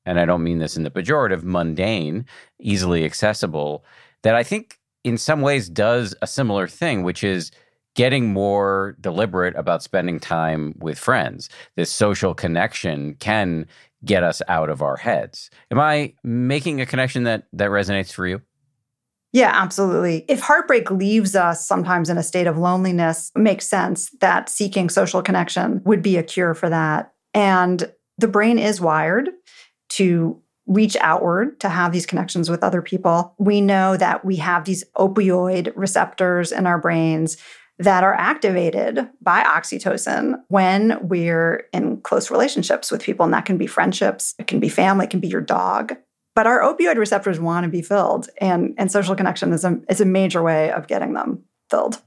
and I don't mean this in the pejorative, mundane, easily accessible, that I think in some ways does a similar thing, which is getting more deliberate about spending time with friends. This social connection can get us out of our heads. Am I making a connection that that resonates for you? Yeah, absolutely. If heartbreak leaves us sometimes in a state of loneliness, makes sense that seeking social connection would be a cure for that. And the brain is wired to reach outward to have these connections with other people. We know that we have these opioid receptors in our brains that are activated by oxytocin when we're in close relationships with people. And that can be friendships, it can be family, it can be your dog. But our opioid receptors want to be filled, and, and social connection is a, is a major way of getting them filled.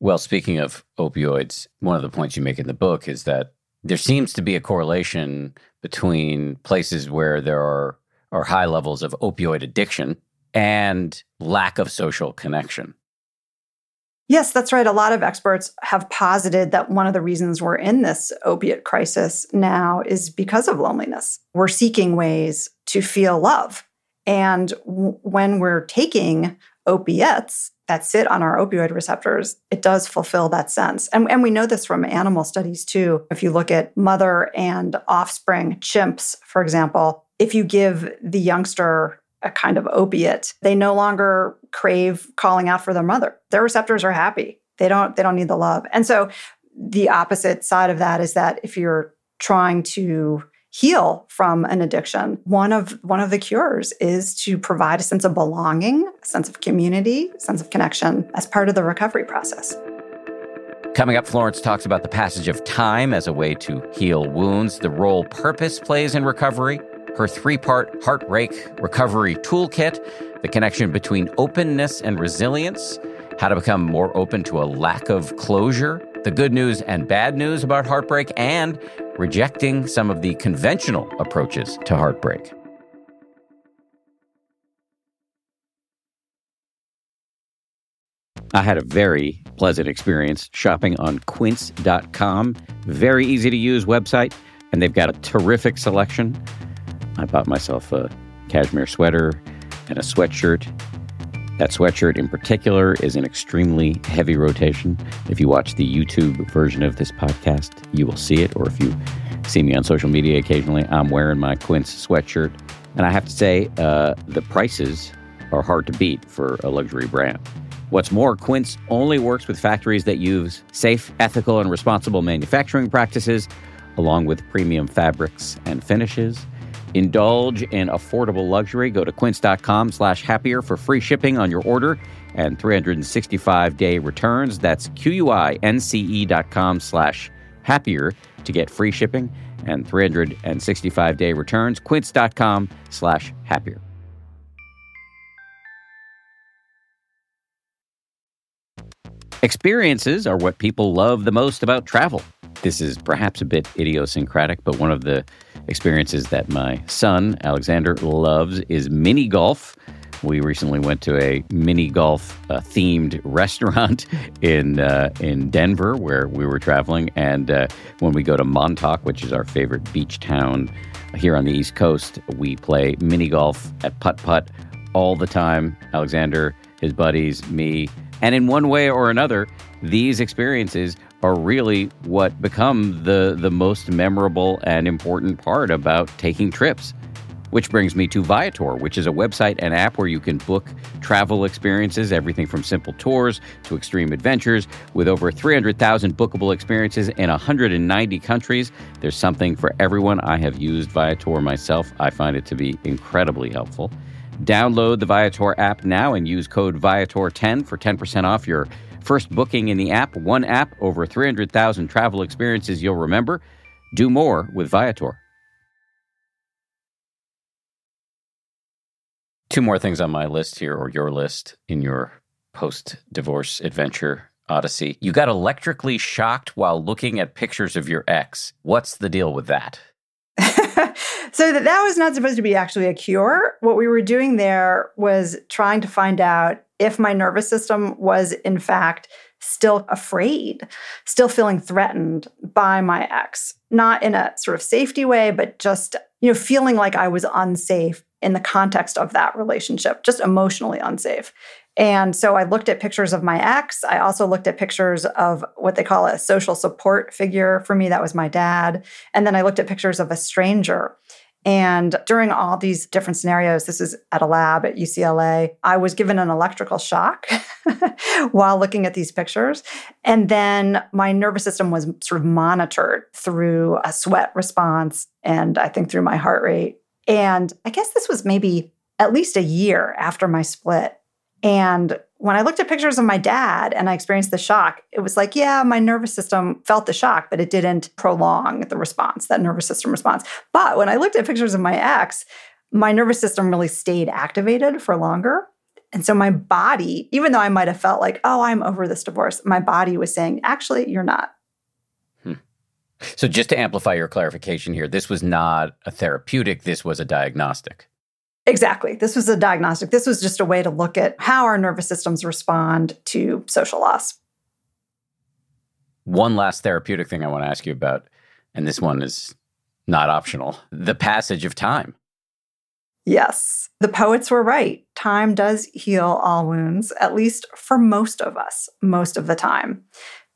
Well, speaking of opioids, one of the points you make in the book is that there seems to be a correlation between places where there are, are high levels of opioid addiction and lack of social connection. Yes, that's right. A lot of experts have posited that one of the reasons we're in this opiate crisis now is because of loneliness. We're seeking ways to feel love. And w- when we're taking opiates that sit on our opioid receptors, it does fulfill that sense. And, and we know this from animal studies too. If you look at mother and offspring chimps, for example, if you give the youngster a kind of opiate. They no longer crave calling out for their mother. Their receptors are happy. They don't they don't need the love. And so the opposite side of that is that if you're trying to heal from an addiction, one of one of the cures is to provide a sense of belonging, a sense of community, a sense of connection as part of the recovery process. Coming up, Florence talks about the passage of time as a way to heal wounds, the role purpose plays in recovery, her three part heartbreak recovery toolkit, the connection between openness and resilience, how to become more open to a lack of closure, the good news and bad news about heartbreak, and rejecting some of the conventional approaches to heartbreak. I had a very pleasant experience shopping on quince.com. Very easy to use website, and they've got a terrific selection I bought myself a cashmere sweater and a sweatshirt. That sweatshirt in particular is in extremely heavy rotation. If you watch the YouTube version of this podcast, you will see it. Or if you see me on social media occasionally, I'm wearing my Quince sweatshirt. And I have to say, uh, the prices are hard to beat for a luxury brand. What's more, Quince only works with factories that use safe, ethical, and responsible manufacturing practices, along with premium fabrics and finishes. Indulge in affordable luxury. Go to quince.com slash happier for free shipping on your order and 365 day returns. That's Q-U-I-N-C-E dot com slash happier to get free shipping and 365 day returns. Quince.com slash happier. Experiences are what people love the most about travel. This is perhaps a bit idiosyncratic, but one of the experiences that my son, Alexander, loves is mini golf. We recently went to a mini golf uh, themed restaurant in uh, in Denver where we were traveling, and uh, when we go to Montauk, which is our favorite beach town here on the East Coast, we play mini golf at putt putt all the time. Alexander, his buddies, me, and in one way or another, these experiences are really what become the, the most memorable and important part about taking trips. Which brings me to Viator, which is a website and app where you can book travel experiences, everything from simple tours to extreme adventures. With over 300,000 bookable experiences in 190 countries, there's something for everyone. I have used Viator myself. I find it to be incredibly helpful. Download the Viator app now and use code Viator10 for 10% off your First booking in the app, one app, over 300,000 travel experiences you'll remember. Do more with Viator. Two more things on my list here, or your list in your post divorce adventure odyssey. You got electrically shocked while looking at pictures of your ex. What's the deal with that? so that, that was not supposed to be actually a cure. What we were doing there was trying to find out if my nervous system was in fact still afraid, still feeling threatened by my ex, not in a sort of safety way, but just, you know, feeling like I was unsafe in the context of that relationship, just emotionally unsafe. And so I looked at pictures of my ex. I also looked at pictures of what they call a social support figure. For me, that was my dad. And then I looked at pictures of a stranger. And during all these different scenarios, this is at a lab at UCLA, I was given an electrical shock while looking at these pictures. And then my nervous system was sort of monitored through a sweat response and I think through my heart rate And I guess this was maybe at least a year after my split. And when I looked at pictures of my dad and I experienced the shock, it was like, yeah, my nervous system felt the shock, but it didn't prolong the response, that nervous system response. But when I looked at pictures of my ex, my nervous system really stayed activated for longer. And so my body, even though I might have felt like, oh, I'm over this divorce, my body was saying, actually, you're not. Hmm. So just to amplify your clarification here, this was not a therapeutic, this was a diagnostic. Exactly. This was a diagnostic. This was just a way to look at how our nervous systems respond to social loss. One last therapeutic thing I want to ask you about, and this one is not optional the passage of time. Yes, the poets were right. Time does heal all wounds, at least for most of us, most of the time.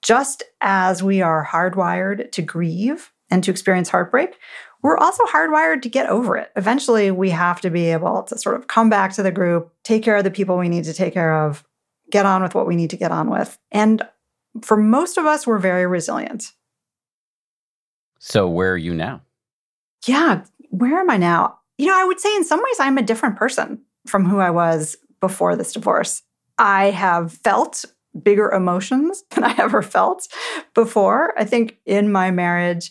Just as we are hardwired to grieve and to experience heartbreak, we're also hardwired to get over it. Eventually, we have to be able to sort of come back to the group, take care of the people we need to take care of, get on with what we need to get on with. And for most of us, we're very resilient. So, where are you now? Yeah, where am I now? You know, I would say in some ways I'm a different person from who I was before this divorce. I have felt bigger emotions than I ever felt before. I think in my marriage,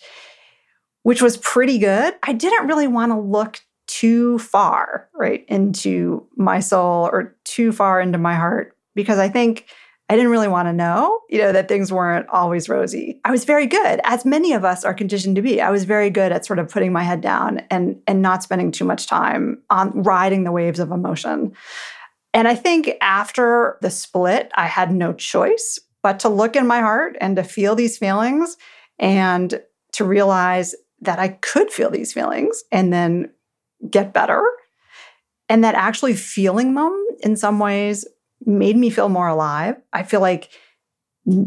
which was pretty good. I didn't really want to look too far, right, into my soul or too far into my heart because I think I didn't really want to know, you know, that things weren't always rosy. I was very good, as many of us are conditioned to be. I was very good at sort of putting my head down and and not spending too much time on riding the waves of emotion. And I think after the split, I had no choice but to look in my heart and to feel these feelings and to realize that I could feel these feelings and then get better. And that actually feeling them in some ways made me feel more alive. I feel like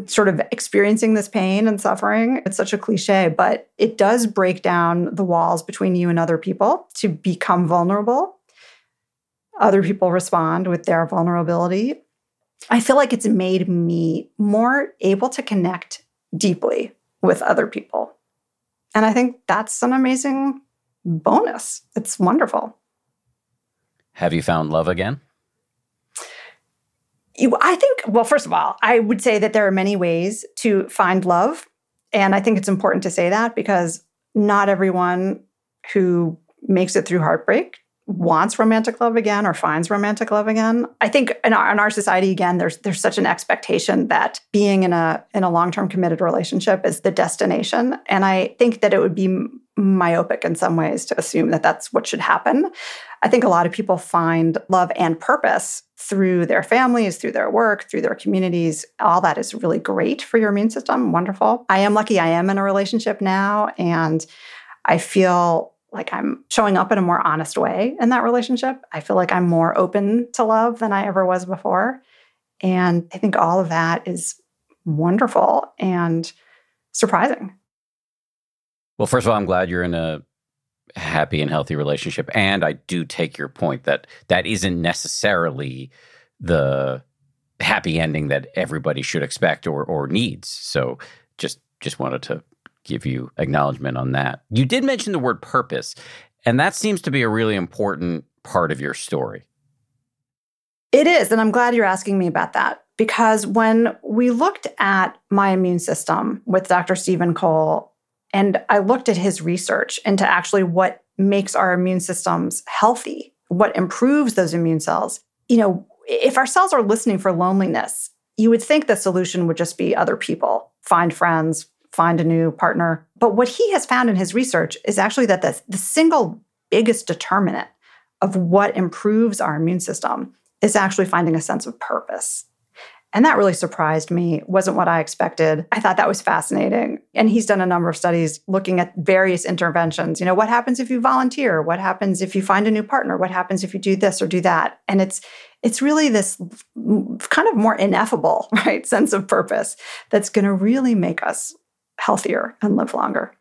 sort of experiencing this pain and suffering, it's such a cliche, but it does break down the walls between you and other people to become vulnerable. Other people respond with their vulnerability. I feel like it's made me more able to connect deeply with other people. And I think that's an amazing bonus. It's wonderful. Have you found love again? You, I think, well, first of all, I would say that there are many ways to find love. And I think it's important to say that because not everyone who makes it through heartbreak wants romantic love again or finds romantic love again. I think in our, in our society again there's there's such an expectation that being in a in a long-term committed relationship is the destination and I think that it would be myopic in some ways to assume that that's what should happen. I think a lot of people find love and purpose through their families, through their work, through their communities. All that is really great for your immune system. Wonderful. I am lucky I am in a relationship now and I feel like I'm showing up in a more honest way in that relationship. I feel like I'm more open to love than I ever was before. And I think all of that is wonderful and surprising. Well, first of all, I'm glad you're in a happy and healthy relationship. And I do take your point that that isn't necessarily the happy ending that everybody should expect or or needs. So just just wanted to give you acknowledgement on that. You did mention the word purpose, and that seems to be a really important part of your story. It is. And I'm glad you're asking me about that because when we looked at my immune system with Dr. Steven Cole, and I looked at his research into actually what makes our immune systems healthy, what improves those immune cells, you know, if our cells are listening for loneliness, you would think the solution would just be other people, find friends, find a new partner. But what he has found in his research is actually that the, the single biggest determinant of what improves our immune system is actually finding a sense of purpose. And that really surprised me. Wasn't what I expected. I thought that was fascinating. And he's done a number of studies looking at various interventions. You know, what happens if you volunteer? What happens if you find a new partner? What happens if you do this or do that? And it's it's really this kind of more ineffable, right, sense of purpose that's going to really make us healthier and live longer.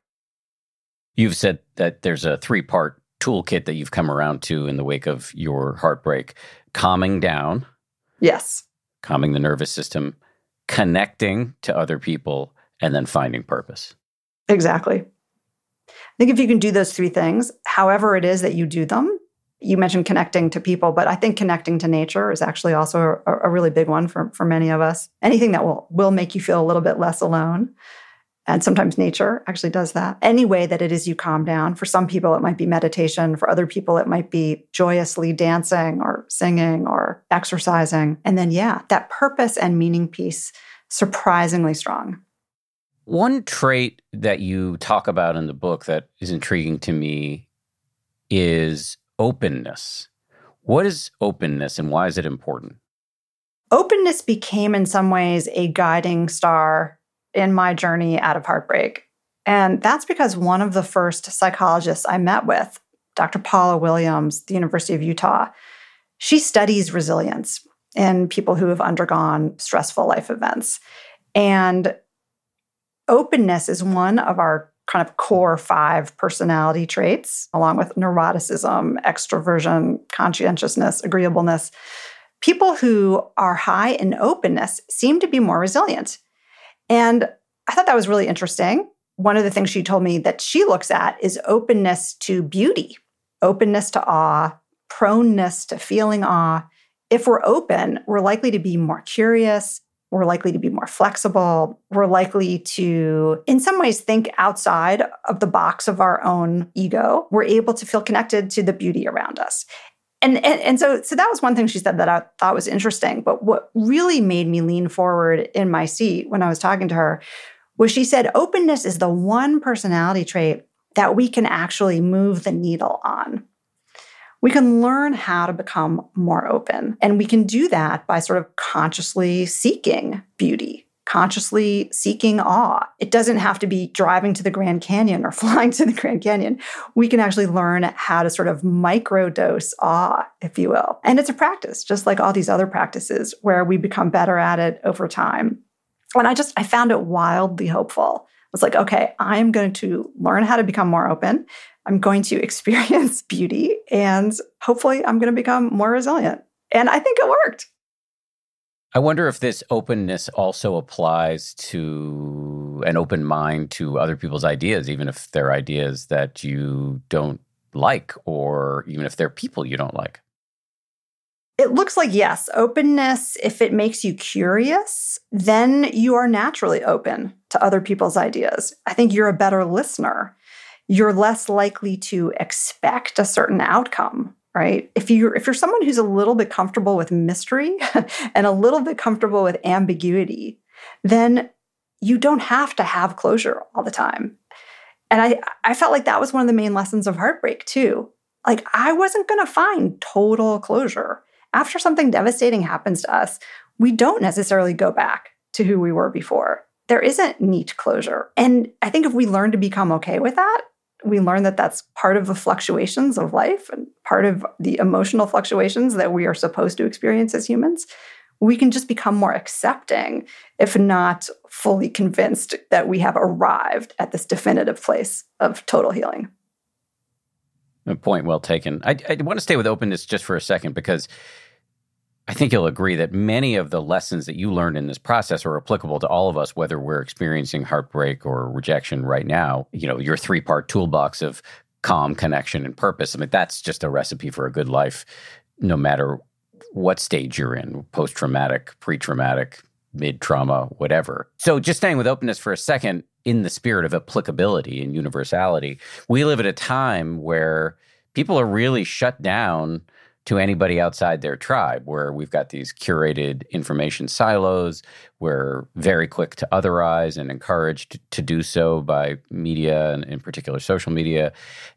You've said that there's a three part toolkit that you've come around to in the wake of your heartbreak calming down. Yes. Calming the nervous system, connecting to other people, and then finding purpose. Exactly. I think if you can do those three things, however it is that you do them, you mentioned connecting to people, but I think connecting to nature is actually also a, a, really big one for, for many of us. Anything that will will make you feel a little bit less alone. And sometimes nature actually does that. Any way that it is you calm down. For some people, it might be meditation. For other people, it might be joyously dancing or singing or exercising. And then, yeah, that purpose and meaning piece, surprisingly strong. One trait that you talk about in the book that is intriguing to me is openness. What is openness and why is it important? Openness became, in some ways, a guiding star in my journey out of heartbreak. And that's because one of the first psychologists I met with, Dr. Paula Williams, the University of Utah, she studies resilience in people who have undergone stressful life events. And openness is one of our kind of core five personality traits, along with neuroticism, extroversion, conscientiousness, agreeableness. People who are high in openness seem to be more resilient. And I thought that was really interesting. One of the things she told me that she looks at is openness to beauty, openness to awe, proneness to feeling awe. If we're open, we're likely to be more curious, we're likely to be more flexible. We're likely to, in some ways, think outside of the box of our own ego. We're able to feel connected to the beauty around us. And, and, and so, so that was one thing she said that I thought was interesting. But what really made me lean forward in my seat when I was talking to her was she said, openness is the one personality trait that we can actually move the needle on we can learn how to become more open. And we can do that by sort of consciously seeking beauty, consciously seeking awe. It doesn't have to be driving to the Grand Canyon or flying to the Grand Canyon. We can actually learn how to sort of microdose awe, if you will. And it's a practice, just like all these other practices where we become better at it over time. And I just, I found it wildly hopeful. I was like, okay, I'm going to learn how to become more open. I'm going to experience beauty and hopefully I'm going to become more resilient. And I think it worked. I wonder if this openness also applies to an open mind to other people's ideas, even if they're ideas that you don't like, or even if they're people you don't like. It looks like yes, openness, if it makes you curious, then you are naturally open to other people's ideas. I think you're a better listener you're less likely to expect a certain outcome right? If you're if you're someone who's a little bit comfortable with mystery and a little bit comfortable with ambiguity then you don't have to have closure all the time. And i i felt like that was one of the main lessons of heartbreak too. Like i wasn't going to find total closure. After something devastating happens to us we don't necessarily go back to who we were before. There isn't neat closure. And i think if we learn to become okay with that we learn that that's part of the fluctuations of life and part of the emotional fluctuations that we are supposed to experience as humans. We can just become more accepting, if not fully convinced that we have arrived at this definitive place of total healing. A point well taken. I, I want to stay with openness just for a second because I think you'll agree that many of the lessons that you learned in this process are applicable to all of us, whether we're experiencing heartbreak or rejection right now. You know, your three part toolbox of calm, connection, and purpose. I mean, that's just a recipe for a good life, no matter what stage you're in post traumatic, pre traumatic, mid trauma, whatever. So, just staying with openness for a second, in the spirit of applicability and universality, we live at a time where people are really shut down to anybody outside their tribe, where we've got these curated information silos. We're very quick to otherize and encouraged to do so by media and in particular social media.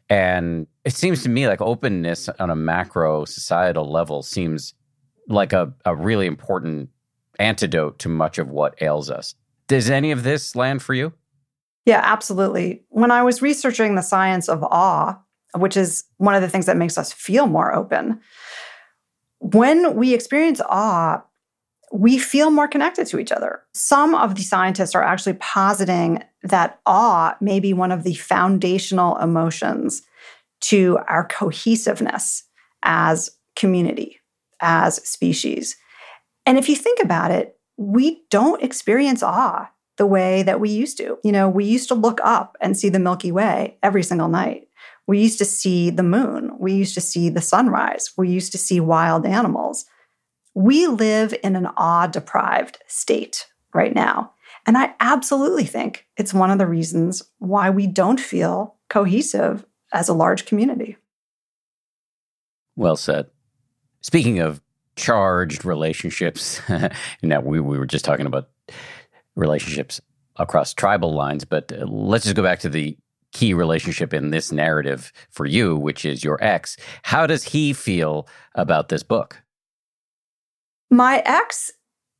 And it seems to me like openness on a macro societal level seems like a, a really important antidote to much of what ails us. Does any of this land for you? Yeah, absolutely. When I was researching the science of awe, which is one of the things that makes us feel more open. When we experience awe, we feel more connected to each other. Some of the scientists are actually positing that awe may be one of the foundational emotions to our cohesiveness as community, as species. And if you think about it, we don't experience awe the way that we used to. You know, we used to look up and see the Milky Way every single night. We used to see the moon. We used to see the sunrise. We used to see wild animals. We live in an awe deprived state right now. And I absolutely think it's one of the reasons why we don't feel cohesive as a large community. Well said. Speaking of charged relationships, now we, we were just talking about relationships across tribal lines, but uh, let's just go back to the key relationship in this narrative for you, which is your ex. How does he feel about this book? My ex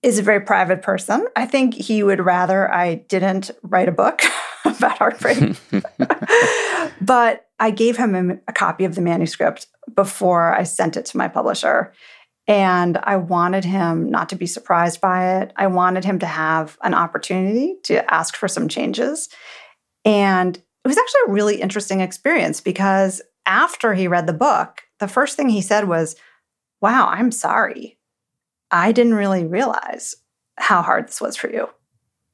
is a very private person. I think he would rather I didn't write a book about heartbreak. but I gave him a, a, copy of the manuscript before I sent it to my publisher. And I wanted him not to be surprised by it. I wanted him to have an opportunity to ask for some changes. And it was actually a really interesting experience because after he read the book, the first thing he said was, Wow, I'm sorry. I didn't really realize how hard this was for you.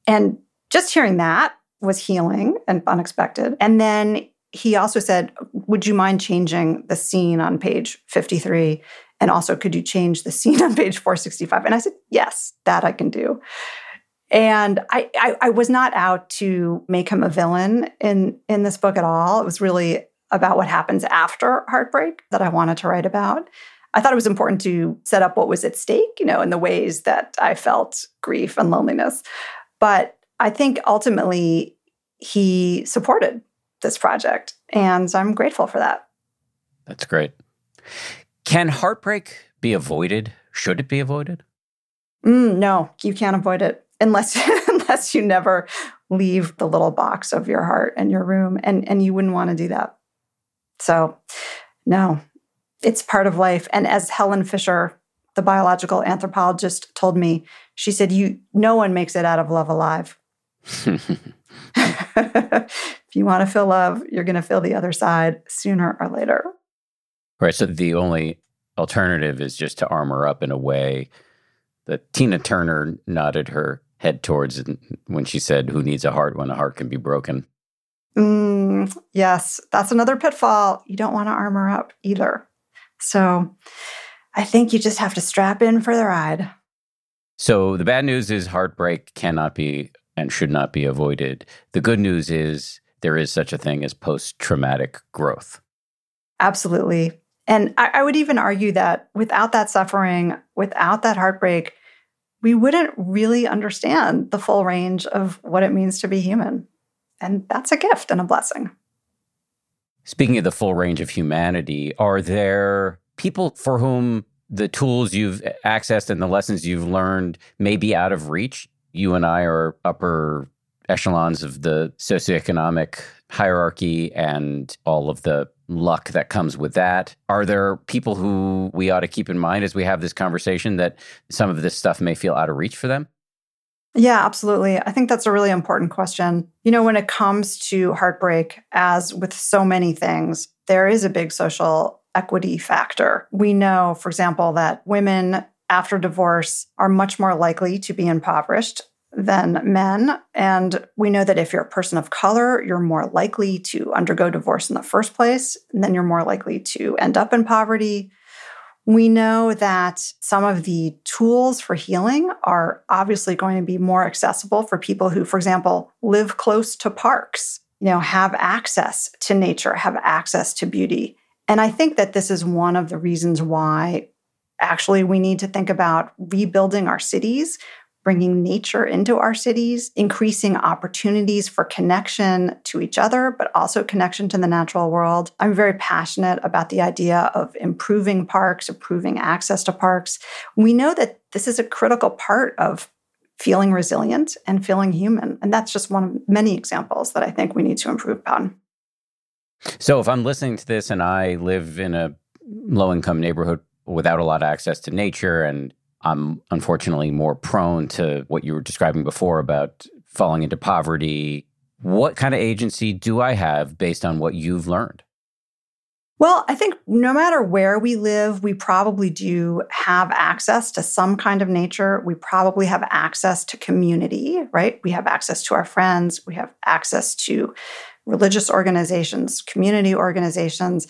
And just hearing that was healing and unexpected. And then he also said, Would you mind changing the scene on page 53? And also, could you change the scene on page 465? And I said, Yes, that I can do. And I, I, I was not out to make him a villain in, in this book at all. It was really about what happens after heartbreak that I wanted to write about. I thought it was important to set up what was at stake, you know, in the ways that I felt grief and loneliness. But I think ultimately he supported this project. And I'm grateful for that. That's great. Can heartbreak be avoided? Should it be avoided? Mm, no, you can't avoid it unless unless you never leave the little box of your heart and your room and and you wouldn't want to do that. So, no, it's part of life. And as Helen Fisher, the biological anthropologist, told me, she said, "You, no one makes it out of love alive." if you want to feel love, you're going to feel the other side sooner or later. Right. So the only alternative is just to armor up in a way that Tina Turner nodded her head towards when she said, Who needs a heart when a heart can be broken? Mm, yes, that's another pitfall. You don't want to armor up either. So I think you just have to strap in for the ride. So the bad news is heartbreak cannot be and should not be avoided. The good news is there is such a thing as post traumatic growth. Absolutely. And I, I, would even argue that without that suffering, without that heartbreak, we wouldn't really understand the full range of what it means to be human. And that's a gift and a blessing. Speaking of the full range of humanity, are there people for whom the tools you've accessed and the lessons you've learned may be out of reach? You and I are upper echelons of the socioeconomic hierarchy and all of the luck that comes with that. Are there people who we ought to keep in mind as we have this conversation that some of this stuff may feel out of reach for them? Yeah, absolutely. I think that's a really important question. You know, when it comes to heartbreak, as with so many things, there is a big social equity factor. We know, for example, that women after divorce are much more likely to be impoverished than men. And we know that if you're a person of color, you're more likely to undergo divorce in the first place, and then you're more likely to end up in poverty. We know that some of the tools for healing are obviously going to be more accessible for people who, for example, live close to parks, you know, have access to nature, have access to beauty. And I think that this is one of the reasons why actually we need to think about rebuilding our cities, bringing nature into our cities, increasing opportunities for connection to each other, but also connection to the natural world. I'm very passionate about the idea of improving parks, improving access to parks. We know that this is a critical part of feeling resilient and feeling human. And that's just one of many examples that I think we need to improve upon. So if I'm listening to this and I live in a low income neighborhood without a lot of access to nature and I'm unfortunately more prone to what you were describing before about falling into poverty. What kind of agency do I have based on what you've learned? Well, I think no matter where we live, we probably do have access to some kind of nature. We probably have access to community, right? We have access to our friends. We have access to religious organizations, community organizations.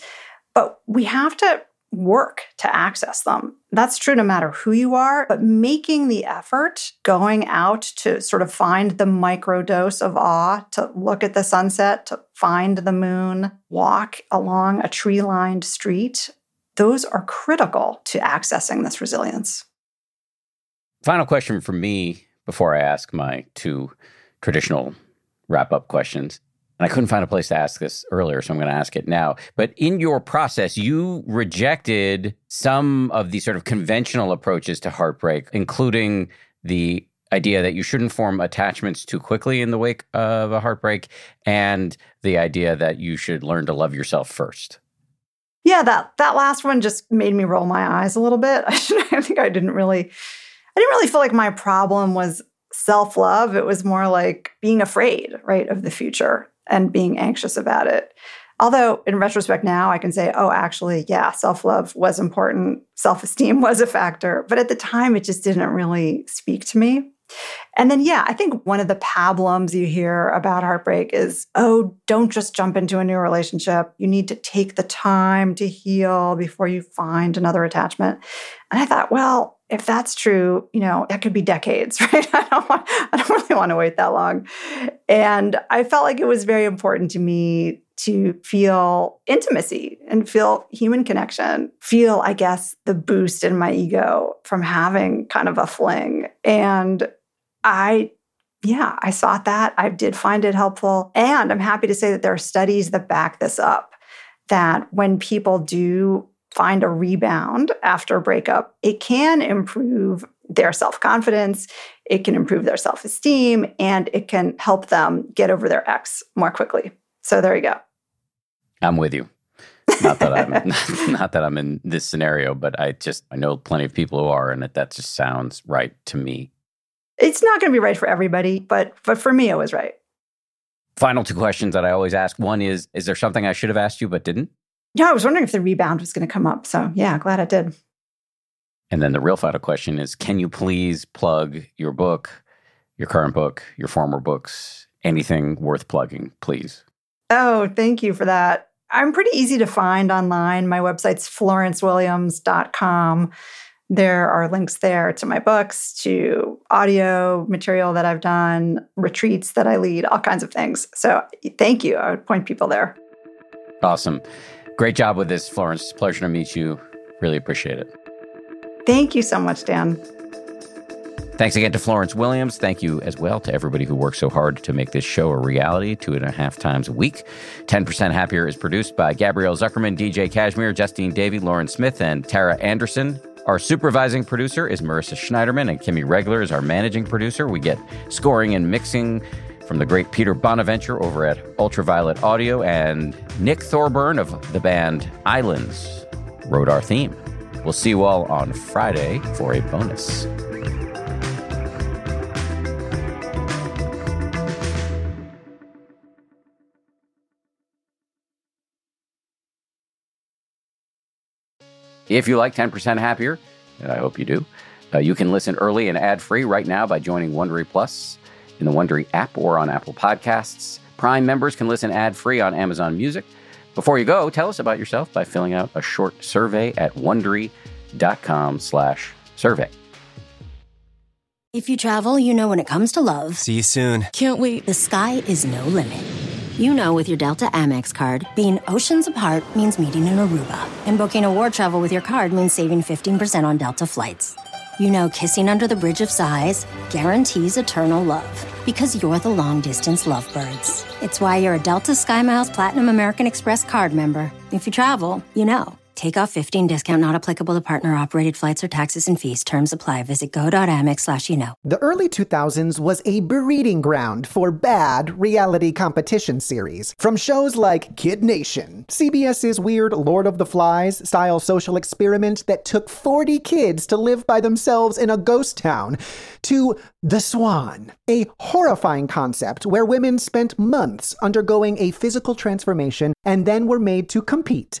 But we have to work to access them. That's true no matter who you are, but making the effort, going out to sort of find the micro dose of awe, to look at the sunset, to find the moon, walk along a tree lined street, those are critical to accessing this resilience. Final question for me before I ask my two traditional wrap up questions. And I couldn't find a place to ask this earlier, so I'm going to ask it now. But in your process, you rejected some of the sort of conventional approaches to heartbreak, including the idea that you shouldn't form attachments too quickly in the wake of a heartbreak and the idea that you should learn to love yourself first. Yeah, that that last one just made me roll my eyes a little bit. I, I think I didn't really I didn't really feel like my problem was self-love. It was more like being afraid, right, of the future and being anxious about it. Although, in retrospect, now I can say, oh, actually, yeah, self love was important. Self esteem was a factor. But at the time, it just didn't really speak to me. And then, yeah, I think one of the pablums you hear about heartbreak is, oh, don't just jump into a new relationship. You need to take the time to heal before you find another attachment. And I thought, well, if that's true, you know, that could be decades, right? I don't want, I don't really want to wait that long. And I felt like it was very important to me to feel intimacy and feel human connection, feel, I guess, the boost in my ego from having kind of a fling. And I yeah, I sought that. I did find it helpful. And I'm happy to say that there are studies that back this up that when people do find a rebound after a breakup, it can improve their self confidence, it can improve their self esteem, and it can help them get over their ex more quickly. So there you go. I'm with you. Not that I'm not that I'm in this scenario, but I just I know plenty of people who are, and that that just sounds right to me. It's not going to be right for everybody, but but for me, it was right. Final two questions that I always ask. One is, is there something I should have asked you but didn't? Yeah, I was wondering if the rebound was going to come up. So, yeah, glad it did. And then the real final question is can you please plug your book, your current book, your former books, anything worth plugging, please? Oh, thank you for that. I'm pretty easy to find online. My website's florencewilliams.com. There are links there to my books, to audio material that I've done, retreats that I lead, all kinds of things. So thank you. I would point people there. Awesome. Great job with this, Florence. Pleasure to meet you. Really appreciate it. Thank you so much, Dan. Thanks again to Florence Williams. Thank you as well to everybody who worked so hard to make this show a reality two and a half times a week. 10% Happier is produced by Gabrielle Zuckerman, DJ Cashmere, Justine Davey, Lauren Smith, and Tara Anderson. Our supervising producer is Marissa Schneiderman, and Kimmy Regler is our managing producer. We get scoring and mixing from the great Peter Bonaventure over at Ultraviolet Audio, and Nick Thorburn of the band Islands wrote our theme. We'll see you all on Friday for a bonus. If you like 10% Happier, and I hope you do, uh, you can listen early and ad free right now by joining Wondery Plus in the Wondery app or on Apple Podcasts. Prime members can listen ad free on Amazon Music. Before you go, tell us about yourself by filling out a short survey at wondery.com/slash survey. If you travel, you know when it comes to love. See you soon. Can't wait. The sky is no limit. You know, with your Delta Amex card, being oceans apart means meeting in Aruba, and booking a war travel with your card means saving 15% on Delta flights. You know, kissing under the bridge of sighs guarantees eternal love because you're the long distance lovebirds. It's why you're a Delta SkyMiles Platinum American Express card member. If you travel, you know. Take off 15 discount not applicable to partner operated flights or taxes and fees. Terms apply. Visit go.amex slash you know. The early 2000s was a breeding ground for bad reality competition series. From shows like Kid Nation, CBS's weird Lord of the Flies style social experiment that took 40 kids to live by themselves in a ghost town, to The Swan, a horrifying concept where women spent months undergoing a physical transformation and then were made to compete